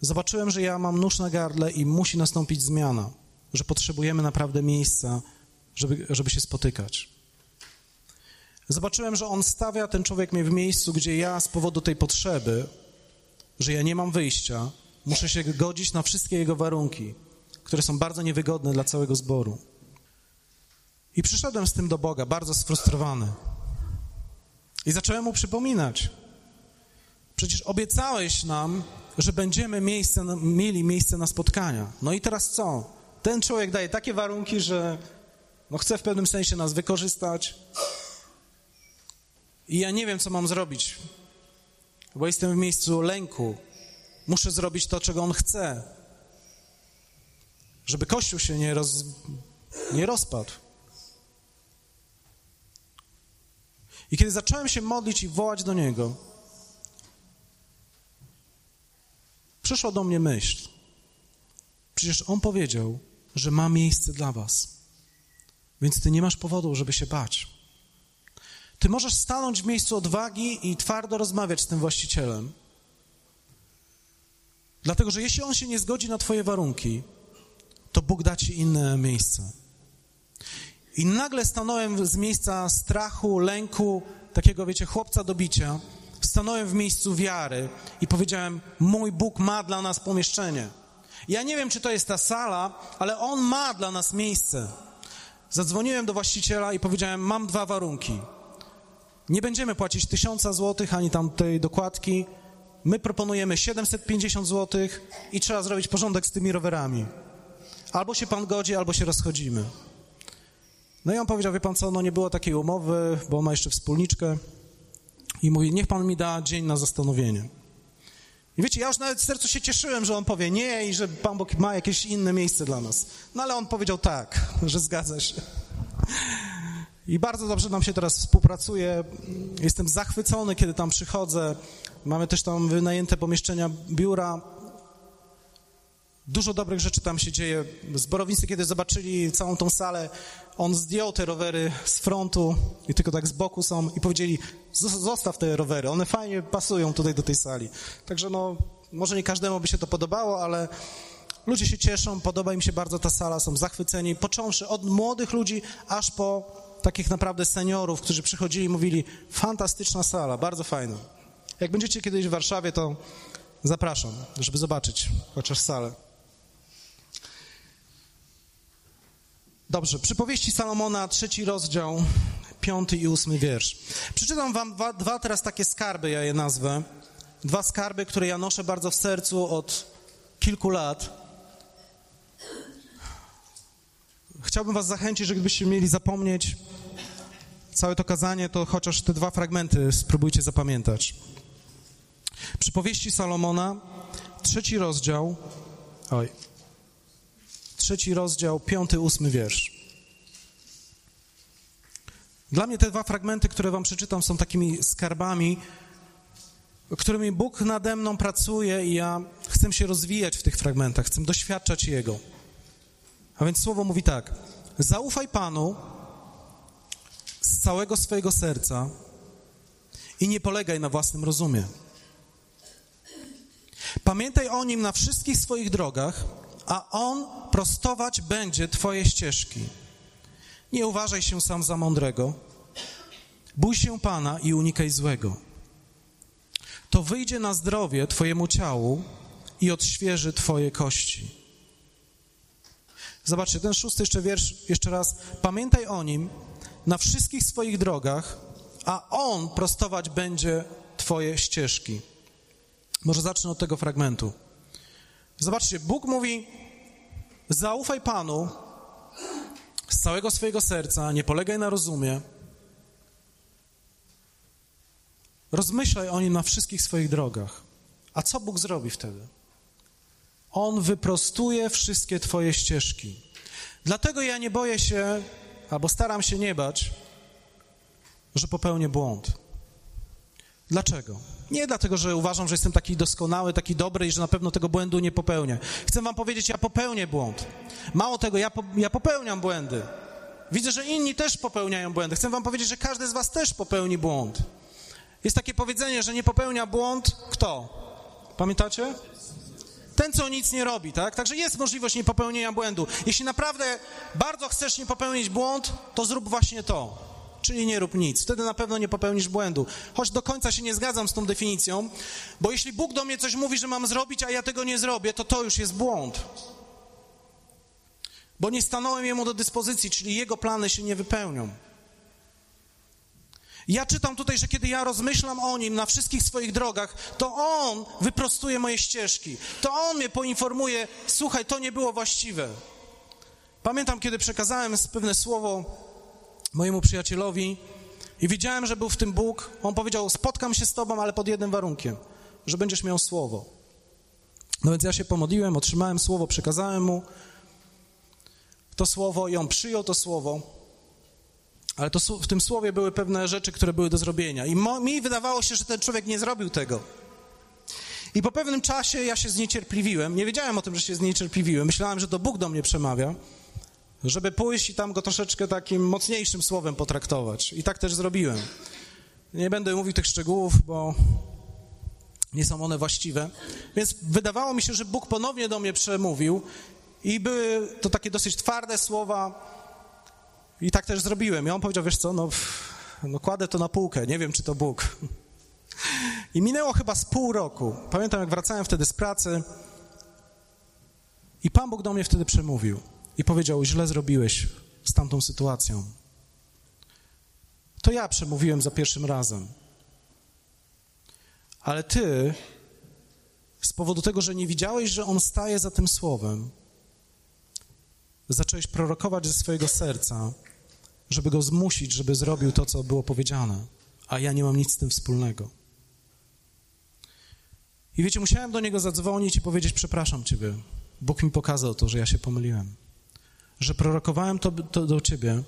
Zobaczyłem, że ja mam nóż na gardle i musi nastąpić zmiana, że potrzebujemy naprawdę miejsca, żeby, żeby się spotykać. Zobaczyłem, że on stawia ten człowiek mnie w miejscu, gdzie ja z powodu tej potrzeby, że ja nie mam wyjścia, muszę się godzić na wszystkie jego warunki, które są bardzo niewygodne dla całego zboru. I przyszedłem z tym do Boga, bardzo sfrustrowany. I zacząłem mu przypominać. Przecież obiecałeś nam, że będziemy miejsce, mieli miejsce na spotkania. No i teraz co? Ten człowiek daje takie warunki, że no chce w pewnym sensie nas wykorzystać. I ja nie wiem, co mam zrobić, bo jestem w miejscu lęku. Muszę zrobić to, czego on chce żeby Kościół się nie, roz, nie rozpadł. I kiedy zacząłem się modlić i wołać do Niego, przyszła do mnie myśl. Przecież On powiedział, że ma miejsce dla Was. Więc Ty nie masz powodu, żeby się bać. Ty możesz stanąć w miejscu odwagi i twardo rozmawiać z tym właścicielem. Dlatego, że jeśli on się nie zgodzi na Twoje warunki, to Bóg da ci inne miejsce. I nagle stanąłem z miejsca strachu, lęku, takiego, wiecie, chłopca do bicia. Stanąłem w miejscu wiary i powiedziałem: Mój Bóg ma dla nas pomieszczenie. Ja nie wiem, czy to jest ta sala, ale On ma dla nas miejsce. Zadzwoniłem do właściciela i powiedziałem: Mam dwa warunki. Nie będziemy płacić tysiąca złotych ani tam tej dokładki. My proponujemy 750 złotych i trzeba zrobić porządek z tymi rowerami. Albo się pan godzi, albo się rozchodzimy. No i on powiedział, wie pan co, no nie było takiej umowy, bo on ma jeszcze wspólniczkę i mówi, niech pan mi da dzień na zastanowienie. I wiecie, ja już nawet w sercu się cieszyłem, że on powie nie i że Pan Bóg ma jakieś inne miejsce dla nas. No ale on powiedział tak, że zgadza się. I bardzo dobrze nam się teraz współpracuje. Jestem zachwycony, kiedy tam przychodzę. Mamy też tam wynajęte pomieszczenia biura. Dużo dobrych rzeczy tam się dzieje. Zborownicy, kiedy zobaczyli całą tą salę, on zdjął te rowery z frontu i tylko tak z boku są i powiedzieli, zostaw te rowery, one fajnie pasują tutaj do tej sali. Także no, może nie każdemu by się to podobało, ale ludzie się cieszą, podoba im się bardzo ta sala, są zachwyceni, począwszy od młodych ludzi, aż po takich naprawdę seniorów, którzy przychodzili i mówili, fantastyczna sala, bardzo fajna. Jak będziecie kiedyś w Warszawie, to zapraszam, żeby zobaczyć chociaż salę. Dobrze, przypowieści Salomona, trzeci rozdział, piąty i ósmy wiersz. Przeczytam wam dwa, dwa teraz takie skarby, ja je nazwę. Dwa skarby, które ja noszę bardzo w sercu od kilku lat. Chciałbym was zachęcić, że gdybyście mieli zapomnieć całe to kazanie, to chociaż te dwa fragmenty spróbujcie zapamiętać. Przypowieści Salomona, trzeci rozdział, oj, trzeci rozdział, piąty, ósmy wiersz. Dla mnie te dwa fragmenty, które wam przeczytam, są takimi skarbami, którymi Bóg nade mną pracuje i ja chcę się rozwijać w tych fragmentach, chcę doświadczać Jego. A więc słowo mówi tak: Zaufaj Panu z całego swojego serca i nie polegaj na własnym rozumie. Pamiętaj o nim na wszystkich swoich drogach, a on prostować będzie Twoje ścieżki. Nie uważaj się sam za mądrego. Bój się Pana i unikaj złego. To wyjdzie na zdrowie Twojemu ciału i odświeży Twoje kości. Zobaczcie, ten szósty jeszcze wiersz, jeszcze raz. Pamiętaj o nim na wszystkich swoich drogach, a on prostować będzie Twoje ścieżki. Może zacznę od tego fragmentu. Zobaczcie, Bóg mówi: Zaufaj Panu z całego swojego serca, nie polegaj na rozumie. Rozmyślaj o nim na wszystkich swoich drogach. A co Bóg zrobi wtedy? On wyprostuje wszystkie Twoje ścieżki. Dlatego ja nie boję się, albo staram się nie bać, że popełnię błąd. Dlaczego? Nie dlatego, że uważam, że jestem taki doskonały, taki dobry i że na pewno tego błędu nie popełnię. Chcę Wam powiedzieć, ja popełnię błąd. Mało tego, ja, po, ja popełniam błędy. Widzę, że inni też popełniają błędy. Chcę Wam powiedzieć, że każdy z Was też popełni błąd. Jest takie powiedzenie, że nie popełnia błąd kto? Pamiętacie? Ten, co nic nie robi, tak? Także jest możliwość niepopełnienia błędu. Jeśli naprawdę bardzo chcesz nie popełnić błąd, to zrób właśnie to czyli nie rób nic. Wtedy na pewno nie popełnisz błędu. Choć do końca się nie zgadzam z tą definicją, bo jeśli Bóg do mnie coś mówi, że mam zrobić, a ja tego nie zrobię, to to już jest błąd. Bo nie stanąłem Jemu do dyspozycji, czyli Jego plany się nie wypełnią. Ja czytam tutaj, że kiedy ja rozmyślam o Nim na wszystkich swoich drogach, to On wyprostuje moje ścieżki. To On mnie poinformuje, słuchaj, to nie było właściwe. Pamiętam, kiedy przekazałem pewne słowo mojemu przyjacielowi i widziałem, że był w tym Bóg. On powiedział: Spotkam się z Tobą, ale pod jednym warunkiem, że będziesz miał słowo. No więc ja się pomodliłem, otrzymałem słowo, przekazałem mu to słowo i on przyjął to słowo. Ale to, w tym słowie były pewne rzeczy, które były do zrobienia. I mo, mi wydawało się, że ten człowiek nie zrobił tego. I po pewnym czasie ja się zniecierpliwiłem. Nie wiedziałem o tym, że się zniecierpliwiłem. Myślałem, że to Bóg do mnie przemawia żeby pójść i tam go troszeczkę takim mocniejszym słowem potraktować. I tak też zrobiłem. Nie będę mówił tych szczegółów, bo nie są one właściwe. Więc wydawało mi się, że Bóg ponownie do mnie przemówił i były to takie dosyć twarde słowa i tak też zrobiłem. I on powiedział, wiesz co, no, no kładę to na półkę, nie wiem, czy to Bóg. I minęło chyba z pół roku. Pamiętam, jak wracałem wtedy z pracy i Pan Bóg do mnie wtedy przemówił i powiedział: Źle zrobiłeś z tamtą sytuacją. To ja przemówiłem za pierwszym razem. Ale ty, z powodu tego, że nie widziałeś, że on staje za tym słowem, zacząłeś prorokować ze swojego serca, żeby go zmusić, żeby zrobił to, co było powiedziane, a ja nie mam nic z tym wspólnego. I wiecie, musiałem do niego zadzwonić i powiedzieć: Przepraszam ciebie. Bóg mi pokazał to, że ja się pomyliłem że prorokowałem to, to do ciebie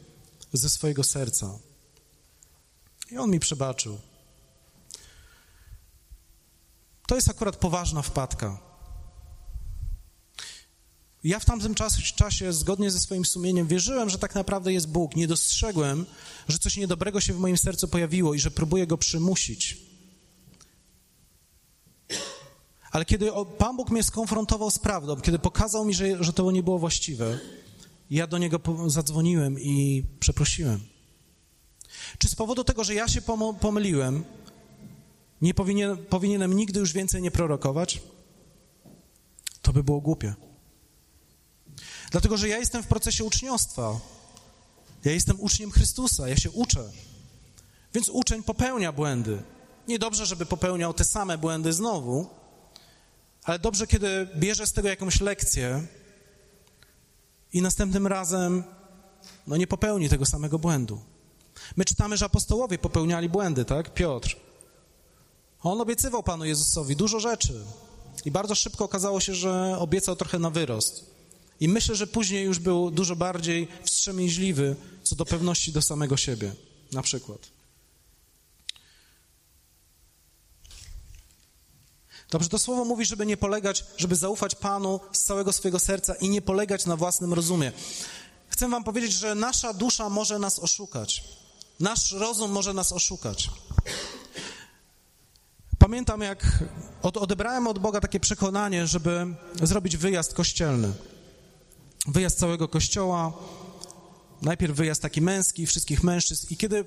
ze swojego serca. I on mi przebaczył. To jest akurat poważna wpadka. Ja w tamtym czasie, zgodnie ze swoim sumieniem, wierzyłem, że tak naprawdę jest Bóg. Nie dostrzegłem, że coś niedobrego się w moim sercu pojawiło i że próbuję go przymusić. Ale kiedy Pan Bóg mnie skonfrontował z prawdą, kiedy pokazał mi, że, że to nie było właściwe, ja do niego zadzwoniłem i przeprosiłem. Czy z powodu tego, że ja się pomyliłem, nie powinien, powinienem nigdy już więcej nie prorokować? To by było głupie. Dlatego, że ja jestem w procesie uczniostwa. Ja jestem uczniem Chrystusa, ja się uczę. Więc uczeń popełnia błędy. Niedobrze, żeby popełniał te same błędy znowu, ale dobrze, kiedy bierze z tego jakąś lekcję i następnym razem no, nie popełni tego samego błędu. My czytamy, że apostołowie popełniali błędy, tak? Piotr. On obiecywał Panu Jezusowi dużo rzeczy i bardzo szybko okazało się, że obiecał trochę na wyrost. I myślę, że później już był dużo bardziej wstrzemięźliwy co do pewności do samego siebie, na przykład. Dobrze, to słowo mówi, żeby nie polegać, żeby zaufać Panu z całego swojego serca i nie polegać na własnym rozumie. Chcę Wam powiedzieć, że nasza dusza może nas oszukać. Nasz rozum może nas oszukać. Pamiętam, jak odebrałem od Boga takie przekonanie, żeby zrobić wyjazd kościelny. Wyjazd całego kościoła, najpierw wyjazd taki męski, wszystkich mężczyzn. I kiedy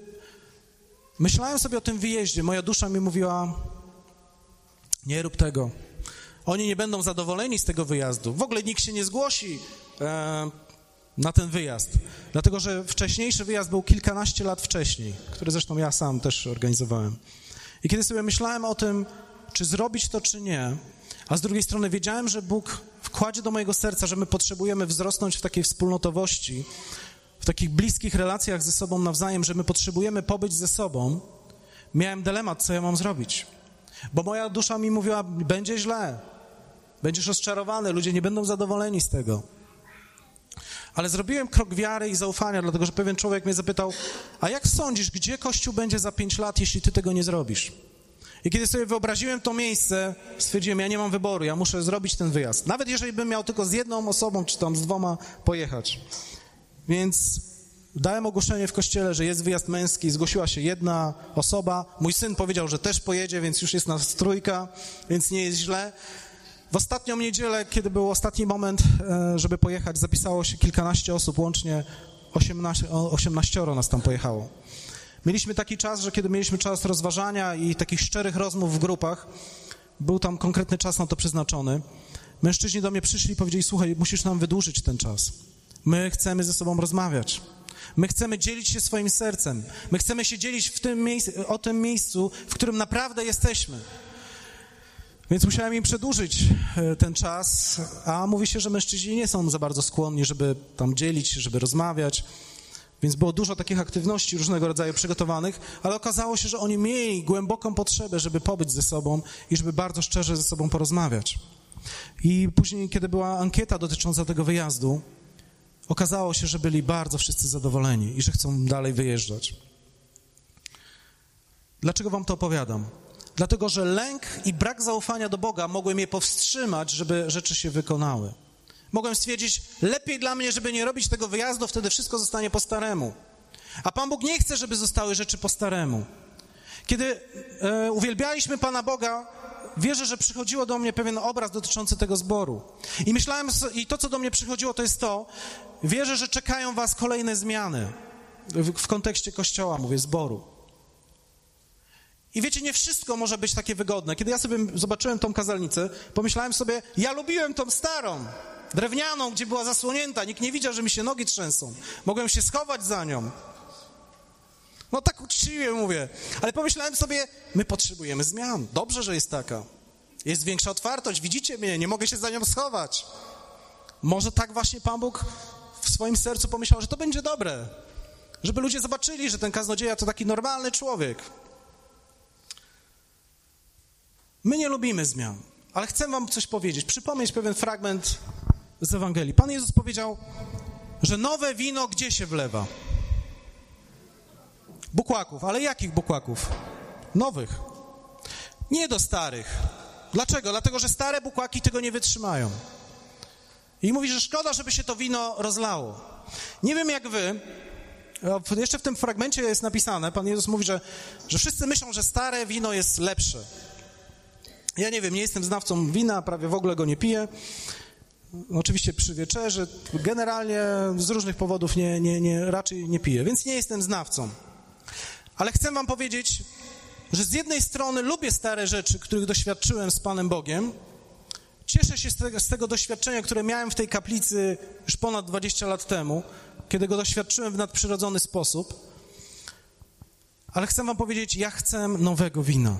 myślałem sobie o tym wyjeździe, moja dusza mi mówiła: Nie rób tego. Oni nie będą zadowoleni z tego wyjazdu. W ogóle nikt się nie zgłosi e, na ten wyjazd, dlatego że wcześniejszy wyjazd był kilkanaście lat wcześniej, który zresztą ja sam też organizowałem. I kiedy sobie myślałem o tym, czy zrobić to, czy nie, a z drugiej strony wiedziałem, że Bóg wkładzie do mojego serca, że my potrzebujemy wzrosnąć w takiej wspólnotowości, w takich bliskich relacjach ze sobą nawzajem, że my potrzebujemy pobyć ze sobą, miałem dylemat, co ja mam zrobić. Bo moja dusza mi mówiła, będzie źle, będziesz rozczarowany, ludzie nie będą zadowoleni z tego. Ale zrobiłem krok wiary i zaufania, dlatego że pewien człowiek mnie zapytał, a jak sądzisz, gdzie Kościół będzie za pięć lat, jeśli ty tego nie zrobisz? I kiedy sobie wyobraziłem to miejsce, stwierdziłem, ja nie mam wyboru, ja muszę zrobić ten wyjazd. Nawet jeżeli bym miał tylko z jedną osobą, czy tam z dwoma pojechać. Więc dałem ogłoszenie w kościele, że jest wyjazd męski, zgłosiła się jedna osoba. Mój syn powiedział, że też pojedzie, więc już jest nas trójka, więc nie jest źle. W ostatnią niedzielę, kiedy był ostatni moment, e, żeby pojechać, zapisało się kilkanaście osób, łącznie 18, 18 nas tam pojechało. Mieliśmy taki czas, że kiedy mieliśmy czas rozważania i takich szczerych rozmów w grupach, był tam konkretny czas na to przeznaczony. Mężczyźni do mnie przyszli i powiedzieli: Słuchaj, musisz nam wydłużyć ten czas. My chcemy ze sobą rozmawiać. My chcemy dzielić się swoim sercem. My chcemy się dzielić w tym miejscu, o tym miejscu, w którym naprawdę jesteśmy. Więc musiałem im przedłużyć e, ten czas, a mówi się, że mężczyźni nie są za bardzo skłonni, żeby tam dzielić, żeby rozmawiać. Więc było dużo takich aktywności różnego rodzaju przygotowanych, ale okazało się, że oni mieli głęboką potrzebę, żeby pobyć ze sobą i żeby bardzo szczerze ze sobą porozmawiać. I później, kiedy była ankieta dotycząca tego wyjazdu, okazało się, że byli bardzo wszyscy zadowoleni i że chcą dalej wyjeżdżać. Dlaczego wam to opowiadam? Dlatego, że lęk i brak zaufania do Boga mogły mnie powstrzymać, żeby rzeczy się wykonały. Mogłem stwierdzić, lepiej dla mnie, żeby nie robić tego wyjazdu, wtedy wszystko zostanie po staremu. A Pan Bóg nie chce, żeby zostały rzeczy po staremu. Kiedy e, uwielbialiśmy Pana Boga, wierzę, że przychodziło do mnie pewien obraz dotyczący tego zboru. I myślałem, i to, co do mnie przychodziło, to jest to, wierzę, że czekają Was kolejne zmiany w, w kontekście kościoła, mówię, zboru. I wiecie, nie wszystko może być takie wygodne. Kiedy ja sobie zobaczyłem tą kazalnicę, pomyślałem sobie, ja lubiłem tą starą, drewnianą, gdzie była zasłonięta, nikt nie widział, że mi się nogi trzęsą. Mogłem się schować za nią. No tak uczciwie mówię. Ale pomyślałem sobie, my potrzebujemy zmian. Dobrze, że jest taka. Jest większa otwartość, widzicie mnie, nie mogę się za nią schować. Może tak właśnie Pan Bóg swoim sercu pomyślał, że to będzie dobre. Żeby ludzie zobaczyli, że ten kaznodzieja to taki normalny człowiek. My nie lubimy zmian, ale chcę wam coś powiedzieć, przypomnieć pewien fragment z Ewangelii. Pan Jezus powiedział, że nowe wino gdzie się wlewa? Bukłaków, ale jakich bukłaków? Nowych. Nie do starych. Dlaczego? Dlatego, że stare bukłaki tego nie wytrzymają. I mówi, że szkoda, żeby się to wino rozlało. Nie wiem jak wy, jeszcze w tym fragmencie jest napisane, Pan Jezus mówi, że, że wszyscy myślą, że stare wino jest lepsze. Ja nie wiem, nie jestem znawcą wina, prawie w ogóle go nie piję. Oczywiście przy wieczerzy, generalnie z różnych powodów nie, nie, nie, raczej nie piję, więc nie jestem znawcą. Ale chcę wam powiedzieć, że z jednej strony lubię stare rzeczy, których doświadczyłem z Panem Bogiem. Cieszę się z tego, z tego doświadczenia, które miałem w tej kaplicy już ponad 20 lat temu, kiedy go doświadczyłem w nadprzyrodzony sposób. Ale chcę wam powiedzieć, ja chcę nowego wina.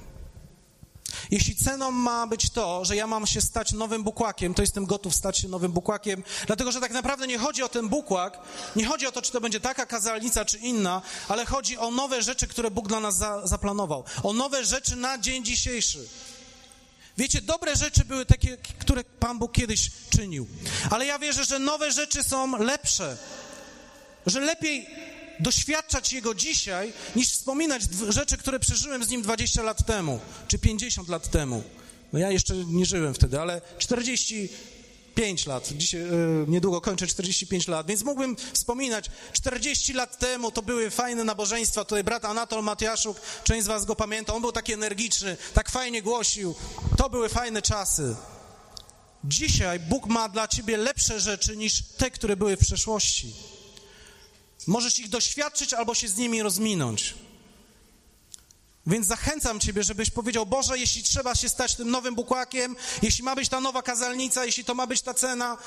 Jeśli ceną ma być to, że ja mam się stać nowym bukłakiem, to jestem gotów stać się nowym bukłakiem, dlatego że tak naprawdę nie chodzi o ten bukłak, nie chodzi o to, czy to będzie taka kazalnica, czy inna, ale chodzi o nowe rzeczy, które Bóg dla nas za, zaplanował, o nowe rzeczy na dzień dzisiejszy. Wiecie, dobre rzeczy były takie, które Pan Bóg kiedyś czynił, ale ja wierzę, że nowe rzeczy są lepsze, że lepiej doświadczać Jego dzisiaj, niż wspominać rzeczy, które przeżyłem z Nim 20 lat temu, czy 50 lat temu. No ja jeszcze nie żyłem wtedy, ale 45 lat, dzisiaj yy, niedługo kończę 45 lat, więc mógłbym wspominać, 40 lat temu to były fajne nabożeństwa, tutaj brat Anatol Matiaszuk, część z was go pamięta, on był taki energiczny, tak fajnie głosił, to były fajne czasy. Dzisiaj Bóg ma dla ciebie lepsze rzeczy niż te, które były w przeszłości. Możesz ich doświadczyć albo się z nimi rozminąć. Więc zachęcam Ciebie, żebyś powiedział, Boże, jeśli trzeba się stać tym nowym bukłakiem, jeśli ma być ta nowa kazalnica, jeśli to ma być ta cena,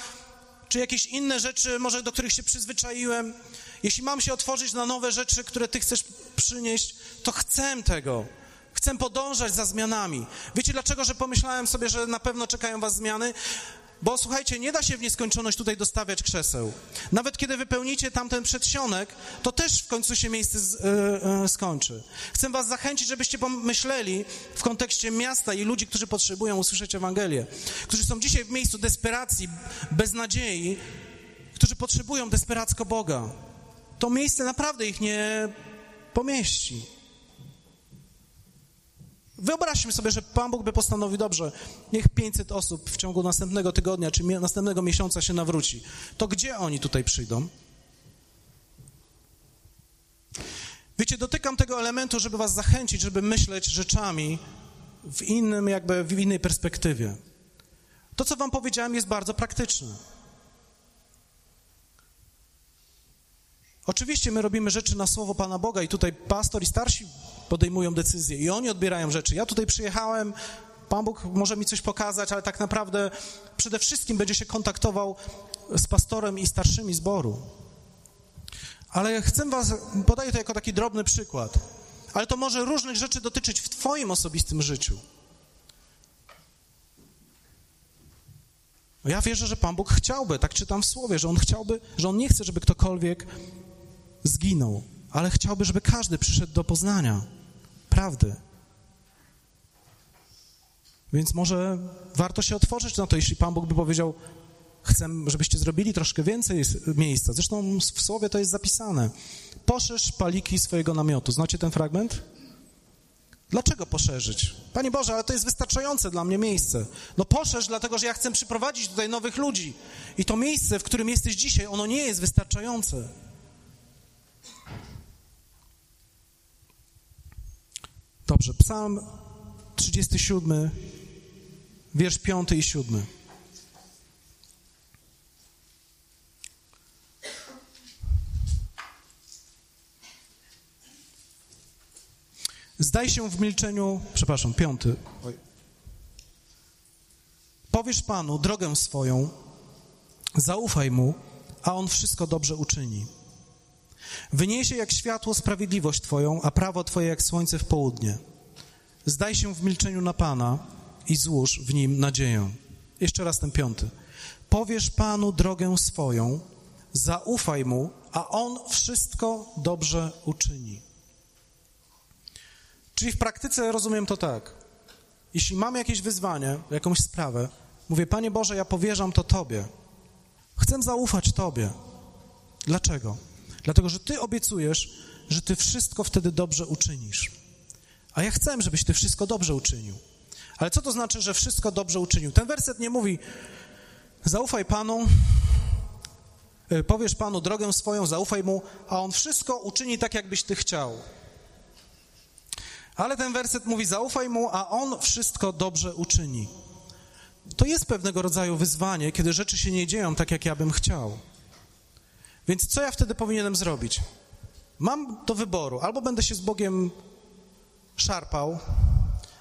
czy jakieś inne rzeczy, może do których się przyzwyczaiłem, jeśli mam się otworzyć na nowe rzeczy, które Ty chcesz przynieść, to chcę tego. Chcę podążać za zmianami. Wiecie dlaczego, że pomyślałem sobie, że na pewno czekają Was zmiany? Bo słuchajcie, nie da się w nieskończoność tutaj dostawiać krzeseł. Nawet kiedy wypełnicie tamten przedsionek, to też w końcu się miejsce z, y, y, skończy. Chcę was zachęcić, żebyście pomyśleli w kontekście miasta i ludzi, którzy potrzebują usłyszeć Ewangelię, którzy są dzisiaj w miejscu desperacji, beznadziei, którzy potrzebują desperacko Boga. To miejsce naprawdę ich nie pomieści. Wyobraźmy sobie, że Pan Bóg by postanowił, dobrze, niech 500 osób w ciągu następnego tygodnia czy następnego miesiąca się nawróci. To gdzie oni tutaj przyjdą? Wiecie, dotykam tego elementu, żeby was zachęcić, żeby myśleć rzeczami w innym, jakby w innej perspektywie. To, co wam powiedziałem, jest bardzo praktyczne. Oczywiście my robimy rzeczy na słowo Pana Boga i tutaj pastor i starsi podejmują decyzje i oni odbierają rzeczy. Ja tutaj przyjechałem, Pan Bóg może mi coś pokazać, ale tak naprawdę przede wszystkim będzie się kontaktował z pastorem i starszymi zboru. Ale chcę was, podaję to jako taki drobny przykład, ale to może różnych rzeczy dotyczyć w twoim osobistym życiu. Ja wierzę, że Pan Bóg chciałby, tak czytam w Słowie, że On chciałby, że On nie chce, żeby ktokolwiek zginął, ale chciałby, żeby każdy przyszedł do poznania prawdy. Więc może warto się otworzyć na to, jeśli Pan Bóg by powiedział, chcę, żebyście zrobili troszkę więcej miejsca. Zresztą w słowie to jest zapisane. Poszerz paliki swojego namiotu. Znacie ten fragment? Dlaczego poszerzyć? Panie Boże, ale to jest wystarczające dla mnie miejsce. No poszerz, dlatego że ja chcę przyprowadzić tutaj nowych ludzi. I to miejsce, w którym jesteś dzisiaj, ono nie jest wystarczające. Dobrze, psalm 37, wiersz 5 i 7. Zdaj się w milczeniu, przepraszam, piąty. Oj. Powiesz Panu drogę swoją, zaufaj Mu, a On wszystko dobrze uczyni. Wyniesie jak światło sprawiedliwość Twoją, a prawo Twoje jak słońce w południe. Zdaj się w milczeniu na Pana i złóż w nim nadzieję. Jeszcze raz ten piąty. Powiesz Panu drogę swoją, zaufaj Mu, a On wszystko dobrze uczyni. Czyli w praktyce rozumiem to tak. Jeśli mam jakieś wyzwanie, jakąś sprawę, mówię, Panie Boże, ja powierzam to Tobie. Chcę zaufać Tobie. Dlaczego? Dlatego, że Ty obiecujesz, że Ty wszystko wtedy dobrze uczynisz. A ja chcę, żebyś Ty wszystko dobrze uczynił. Ale co to znaczy, że wszystko dobrze uczynił? Ten werset nie mówi, zaufaj Panu, e, powiesz Panu drogę swoją, zaufaj Mu, a On wszystko uczyni tak, jakbyś Ty chciał. Ale ten werset mówi, zaufaj Mu, a On wszystko dobrze uczyni. To jest pewnego rodzaju wyzwanie, kiedy rzeczy się nie dzieją tak, jak ja bym chciał. Więc co ja wtedy powinienem zrobić? mam do wyboru, albo będę się z Bogiem szarpał,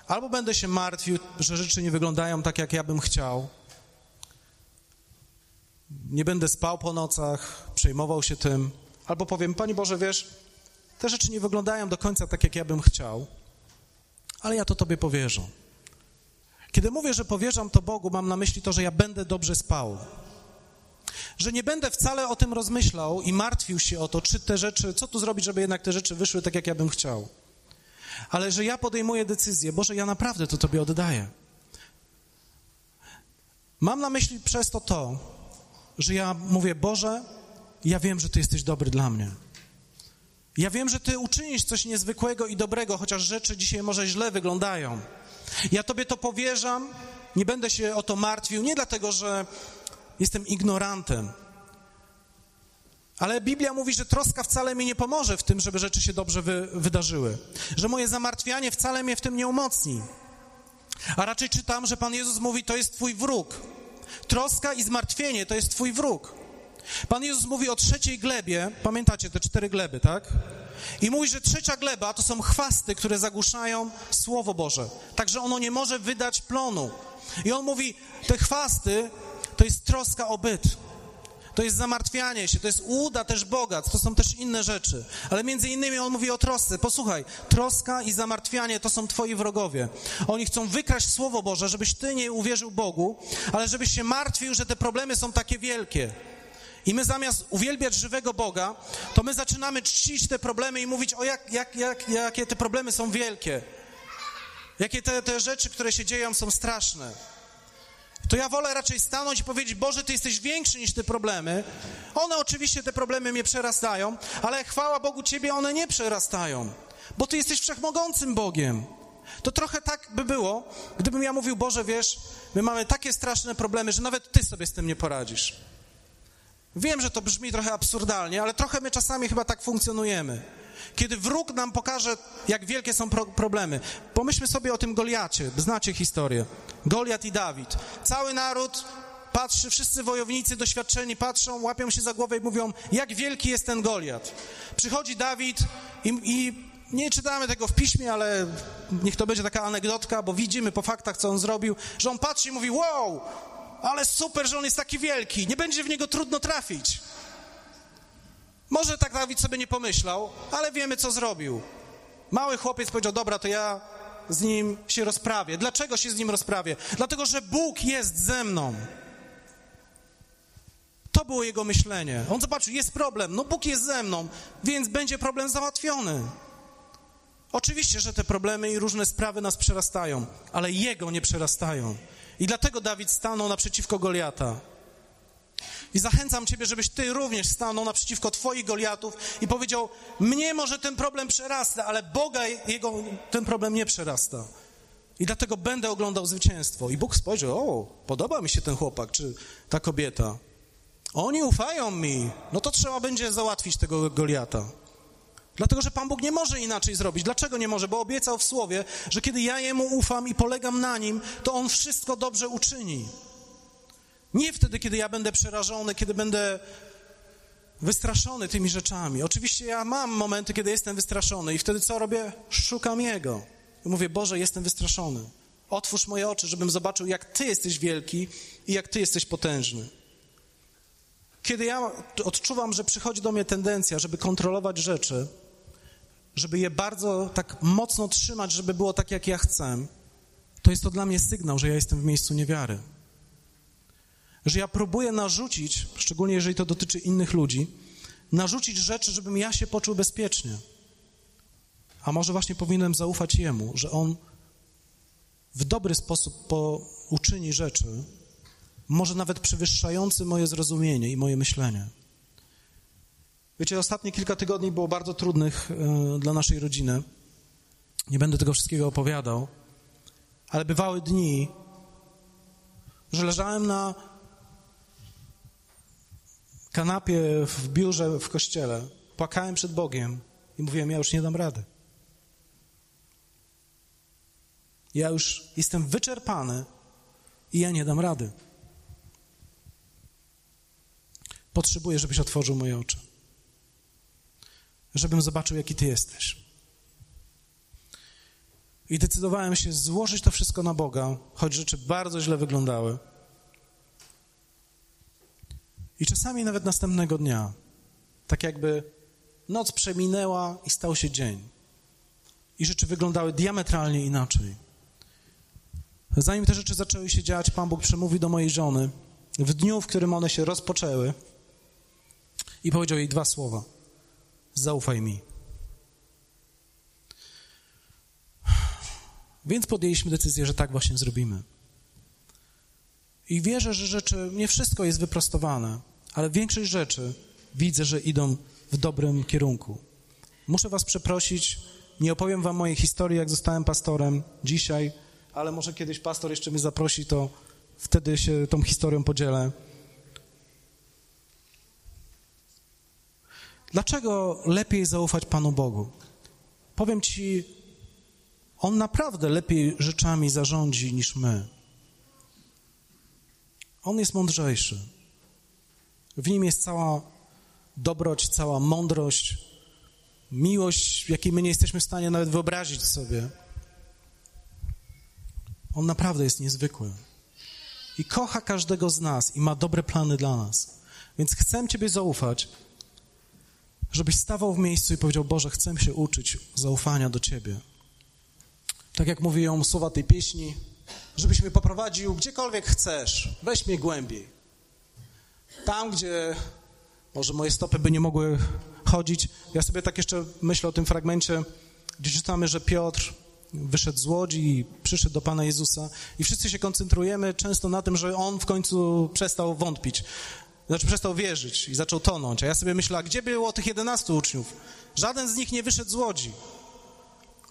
albo będę się martwił, że rzeczy nie wyglądają tak, jak ja bym chciał. Nie będę spał po nocach, przejmował się tym, albo powiem, Panie Boże, wiesz, te rzeczy nie wyglądają do końca tak, jak ja bym chciał, ale ja to Tobie powierzę. Kiedy mówię, że powierzam to Bogu, mam na myśli to, że ja będę dobrze spał. Że nie będę wcale o tym rozmyślał i martwił się o to, czy te rzeczy, co tu zrobić, żeby jednak te rzeczy wyszły tak, jak ja bym chciał. Ale że ja podejmuję decyzję, Boże, ja naprawdę to Tobie oddaję. Mam na myśli przez to to, że ja mówię, Boże, ja wiem, że Ty jesteś dobry dla mnie. Ja wiem, że Ty uczynisz coś niezwykłego i dobrego, chociaż rzeczy dzisiaj może źle wyglądają. Ja Tobie to powierzam, nie będę się o to martwił, nie dlatego, że jestem ignorantem, ale Biblia mówi, że troska wcale mi nie pomoże w tym, żeby rzeczy się dobrze wy, wydarzyły, że moje zamartwianie wcale mnie w tym nie umocni. A raczej czytam, że Pan Jezus mówi, to jest Twój wróg. Troska i zmartwienie to jest Twój wróg. Pan Jezus mówi o trzeciej glebie, pamiętacie te cztery gleby, tak? I mówi, że trzecia gleba to są chwasty, które zagłuszają Słowo Boże. Także ono nie może wydać plonu. I on mówi, te chwasty to jest troska o byt. To jest zamartwianie się, to jest uda też bogactw, to są też inne rzeczy. Ale między innymi on mówi o trosce. Posłuchaj, troska i zamartwianie to są twoi wrogowie. Oni chcą wykraść Słowo Boże, żebyś ty nie uwierzył Bogu, ale żebyś się martwił, że te problemy są takie wielkie. I my zamiast uwielbiać żywego Boga, to my zaczynamy czcić te problemy i mówić o jak, jak, jak, jakie te problemy są wielkie. Jakie te, te rzeczy, które się dzieją, są straszne. To ja wolę raczej stanąć i powiedzieć: Boże, Ty jesteś większy niż te problemy. One oczywiście, te problemy mnie przerastają, ale chwała Bogu, Ciebie one nie przerastają, bo Ty jesteś wszechmogącym Bogiem. To trochę tak by było, gdybym ja mówił: Boże, wiesz, my mamy takie straszne problemy, że nawet Ty sobie z tym nie poradzisz. Wiem, że to brzmi trochę absurdalnie, ale trochę my czasami chyba tak funkcjonujemy. Kiedy wróg nam pokaże, jak wielkie są pro problemy. Pomyślmy sobie o tym Goliacie, znacie historię. Goliat i Dawid. Cały naród patrzy, wszyscy wojownicy doświadczeni patrzą, łapią się za głowę i mówią, jak wielki jest ten Goliat. Przychodzi Dawid i, i nie czytamy tego w piśmie, ale niech to będzie taka anegdotka, bo widzimy po faktach, co on zrobił, że on patrzy i mówi, wow, ale super, że on jest taki wielki, nie będzie w niego trudno trafić. Może tak Dawid sobie nie pomyślał, ale wiemy, co zrobił. Mały chłopiec powiedział, dobra, to ja z nim się rozprawię. Dlaczego się z nim rozprawię? Dlatego, że Bóg jest ze mną. To było jego myślenie. On zobaczył, jest problem, no Bóg jest ze mną, więc będzie problem załatwiony. Oczywiście, że te problemy i różne sprawy nas przerastają, ale Jego nie przerastają. I dlatego Dawid stanął naprzeciwko Goliata. I zachęcam Ciebie, żebyś Ty również stanął naprzeciwko Twoich Goliatów i powiedział, mnie może ten problem przerasta, ale Boga jego ten problem nie przerasta. I dlatego będę oglądał zwycięstwo. I Bóg spojrzał, o, podoba mi się ten chłopak, czy ta kobieta. Oni ufają mi, no to trzeba będzie załatwić tego Goliata. Dlatego, że Pan Bóg nie może inaczej zrobić. Dlaczego nie może? Bo obiecał w Słowie, że kiedy ja Jemu ufam i polegam na Nim, to On wszystko dobrze uczyni. Nie wtedy, kiedy ja będę przerażony, kiedy będę wystraszony tymi rzeczami. Oczywiście ja mam momenty, kiedy jestem wystraszony i wtedy co robię? Szukam Jego. I mówię, Boże, jestem wystraszony. Otwórz moje oczy, żebym zobaczył, jak Ty jesteś wielki i jak Ty jesteś potężny. Kiedy ja odczuwam, że przychodzi do mnie tendencja, żeby kontrolować rzeczy, żeby je bardzo tak mocno trzymać, żeby było tak, jak ja chcę, to jest to dla mnie sygnał, że ja jestem w miejscu niewiary że ja próbuję narzucić, szczególnie jeżeli to dotyczy innych ludzi, narzucić rzeczy, żebym ja się poczuł bezpiecznie. A może właśnie powinienem zaufać Jemu, że On w dobry sposób po, uczyni rzeczy, może nawet przewyższający moje zrozumienie i moje myślenie. Wiecie, ostatnie kilka tygodni było bardzo trudnych y, dla naszej rodziny. Nie będę tego wszystkiego opowiadał, ale bywały dni, że leżałem na kanapie w biurze w kościele, płakałem przed Bogiem i mówiłem, ja już nie dam rady. Ja już jestem wyczerpany i ja nie dam rady. Potrzebuję, żebyś otworzył moje oczy. żebym zobaczył, jaki Ty jesteś. I decydowałem się złożyć to wszystko na Boga, choć rzeczy bardzo źle wyglądały. I czasami nawet następnego dnia, tak jakby noc przeminęła i stał się dzień. I rzeczy wyglądały diametralnie inaczej. Zanim te rzeczy zaczęły się dziać, Pan Bóg przemówił do mojej żony w dniu, w którym one się rozpoczęły i powiedział jej dwa słowa: Zaufaj mi. Więc podjęliśmy decyzję, że tak właśnie zrobimy. I wierzę, że rzeczy, nie wszystko jest wyprostowane, ale większość rzeczy widzę, że idą w dobrym kierunku. Muszę Was przeprosić, nie opowiem Wam mojej historii, jak zostałem pastorem dzisiaj, ale może kiedyś pastor jeszcze mnie zaprosi, to wtedy się tą historią podzielę. Dlaczego lepiej zaufać Panu Bogu? Powiem Ci, On naprawdę lepiej rzeczami zarządzi niż my. On jest mądrzejszy. W nim jest cała dobroć, cała mądrość, miłość, jakiej my nie jesteśmy w stanie nawet wyobrazić sobie. On naprawdę jest niezwykły. I kocha każdego z nas i ma dobre plany dla nas. Więc chcę Ciebie zaufać, żebyś stawał w miejscu i powiedział: Boże, chcę się uczyć zaufania do Ciebie. Tak jak mówią słowa tej pieśni, żebyś mnie poprowadził gdziekolwiek chcesz, weź mnie głębiej. Tam, gdzie może moje stopy by nie mogły chodzić. Ja sobie tak jeszcze myślę o tym fragmencie, gdzie czytamy, że Piotr wyszedł z łodzi i przyszedł do Pana Jezusa i wszyscy się koncentrujemy często na tym, że on w końcu przestał wątpić, znaczy przestał wierzyć i zaczął tonąć. A ja sobie myślę, gdzie było tych 11 uczniów? Żaden z nich nie wyszedł z łodzi.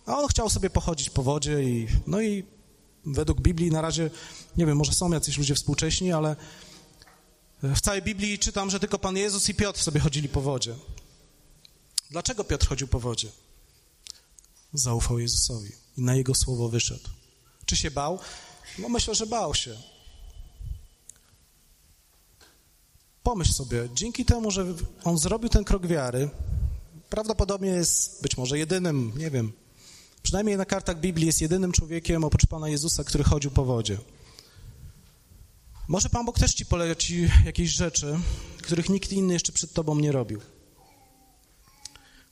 A on chciał sobie pochodzić po wodzie i no i według Biblii na razie, nie wiem, może są jacyś ludzie współcześni, ale w całej Biblii czytam, że tylko Pan Jezus i Piotr sobie chodzili po wodzie. Dlaczego Piotr chodził po wodzie? Zaufał Jezusowi i na Jego słowo wyszedł. Czy się bał? No myślę, że bał się. Pomyśl sobie, dzięki temu, że on zrobił ten krok wiary, prawdopodobnie jest być może jedynym, nie wiem, przynajmniej na kartach Biblii jest jedynym człowiekiem oprócz Pana Jezusa, który chodził po wodzie. Może Pan Bóg też ci poleci jakieś rzeczy, których nikt inny jeszcze przed Tobą nie robił.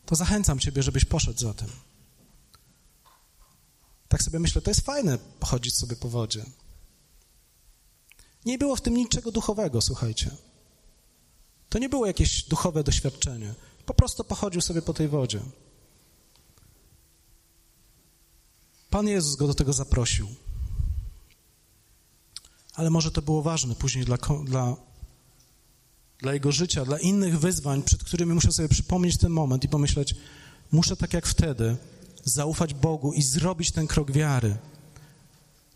To zachęcam Ciebie, żebyś poszedł za tym. Tak sobie myślę, to jest fajne pochodzić sobie po wodzie. Nie było w tym niczego duchowego, słuchajcie. To nie było jakieś duchowe doświadczenie. Po prostu pochodził sobie po tej wodzie. Pan Jezus go do tego zaprosił. Ale może to było ważne później dla, dla, dla jego życia, dla innych wyzwań, przed którymi muszę sobie przypomnieć ten moment i pomyśleć, muszę tak jak wtedy zaufać Bogu i zrobić ten krok wiary.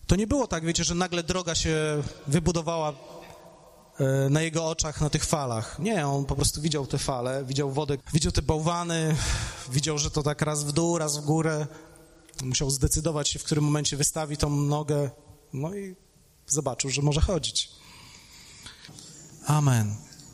To nie było tak, wiecie, że nagle droga się wybudowała e, na jego oczach, na tych falach. Nie, on po prostu widział te fale, widział wodę, widział te bałwany, widział, że to tak raz w dół, raz w górę. Musiał zdecydować się, w którym momencie wystawi tą nogę, no i zobaczył, że może chodzić. Amen.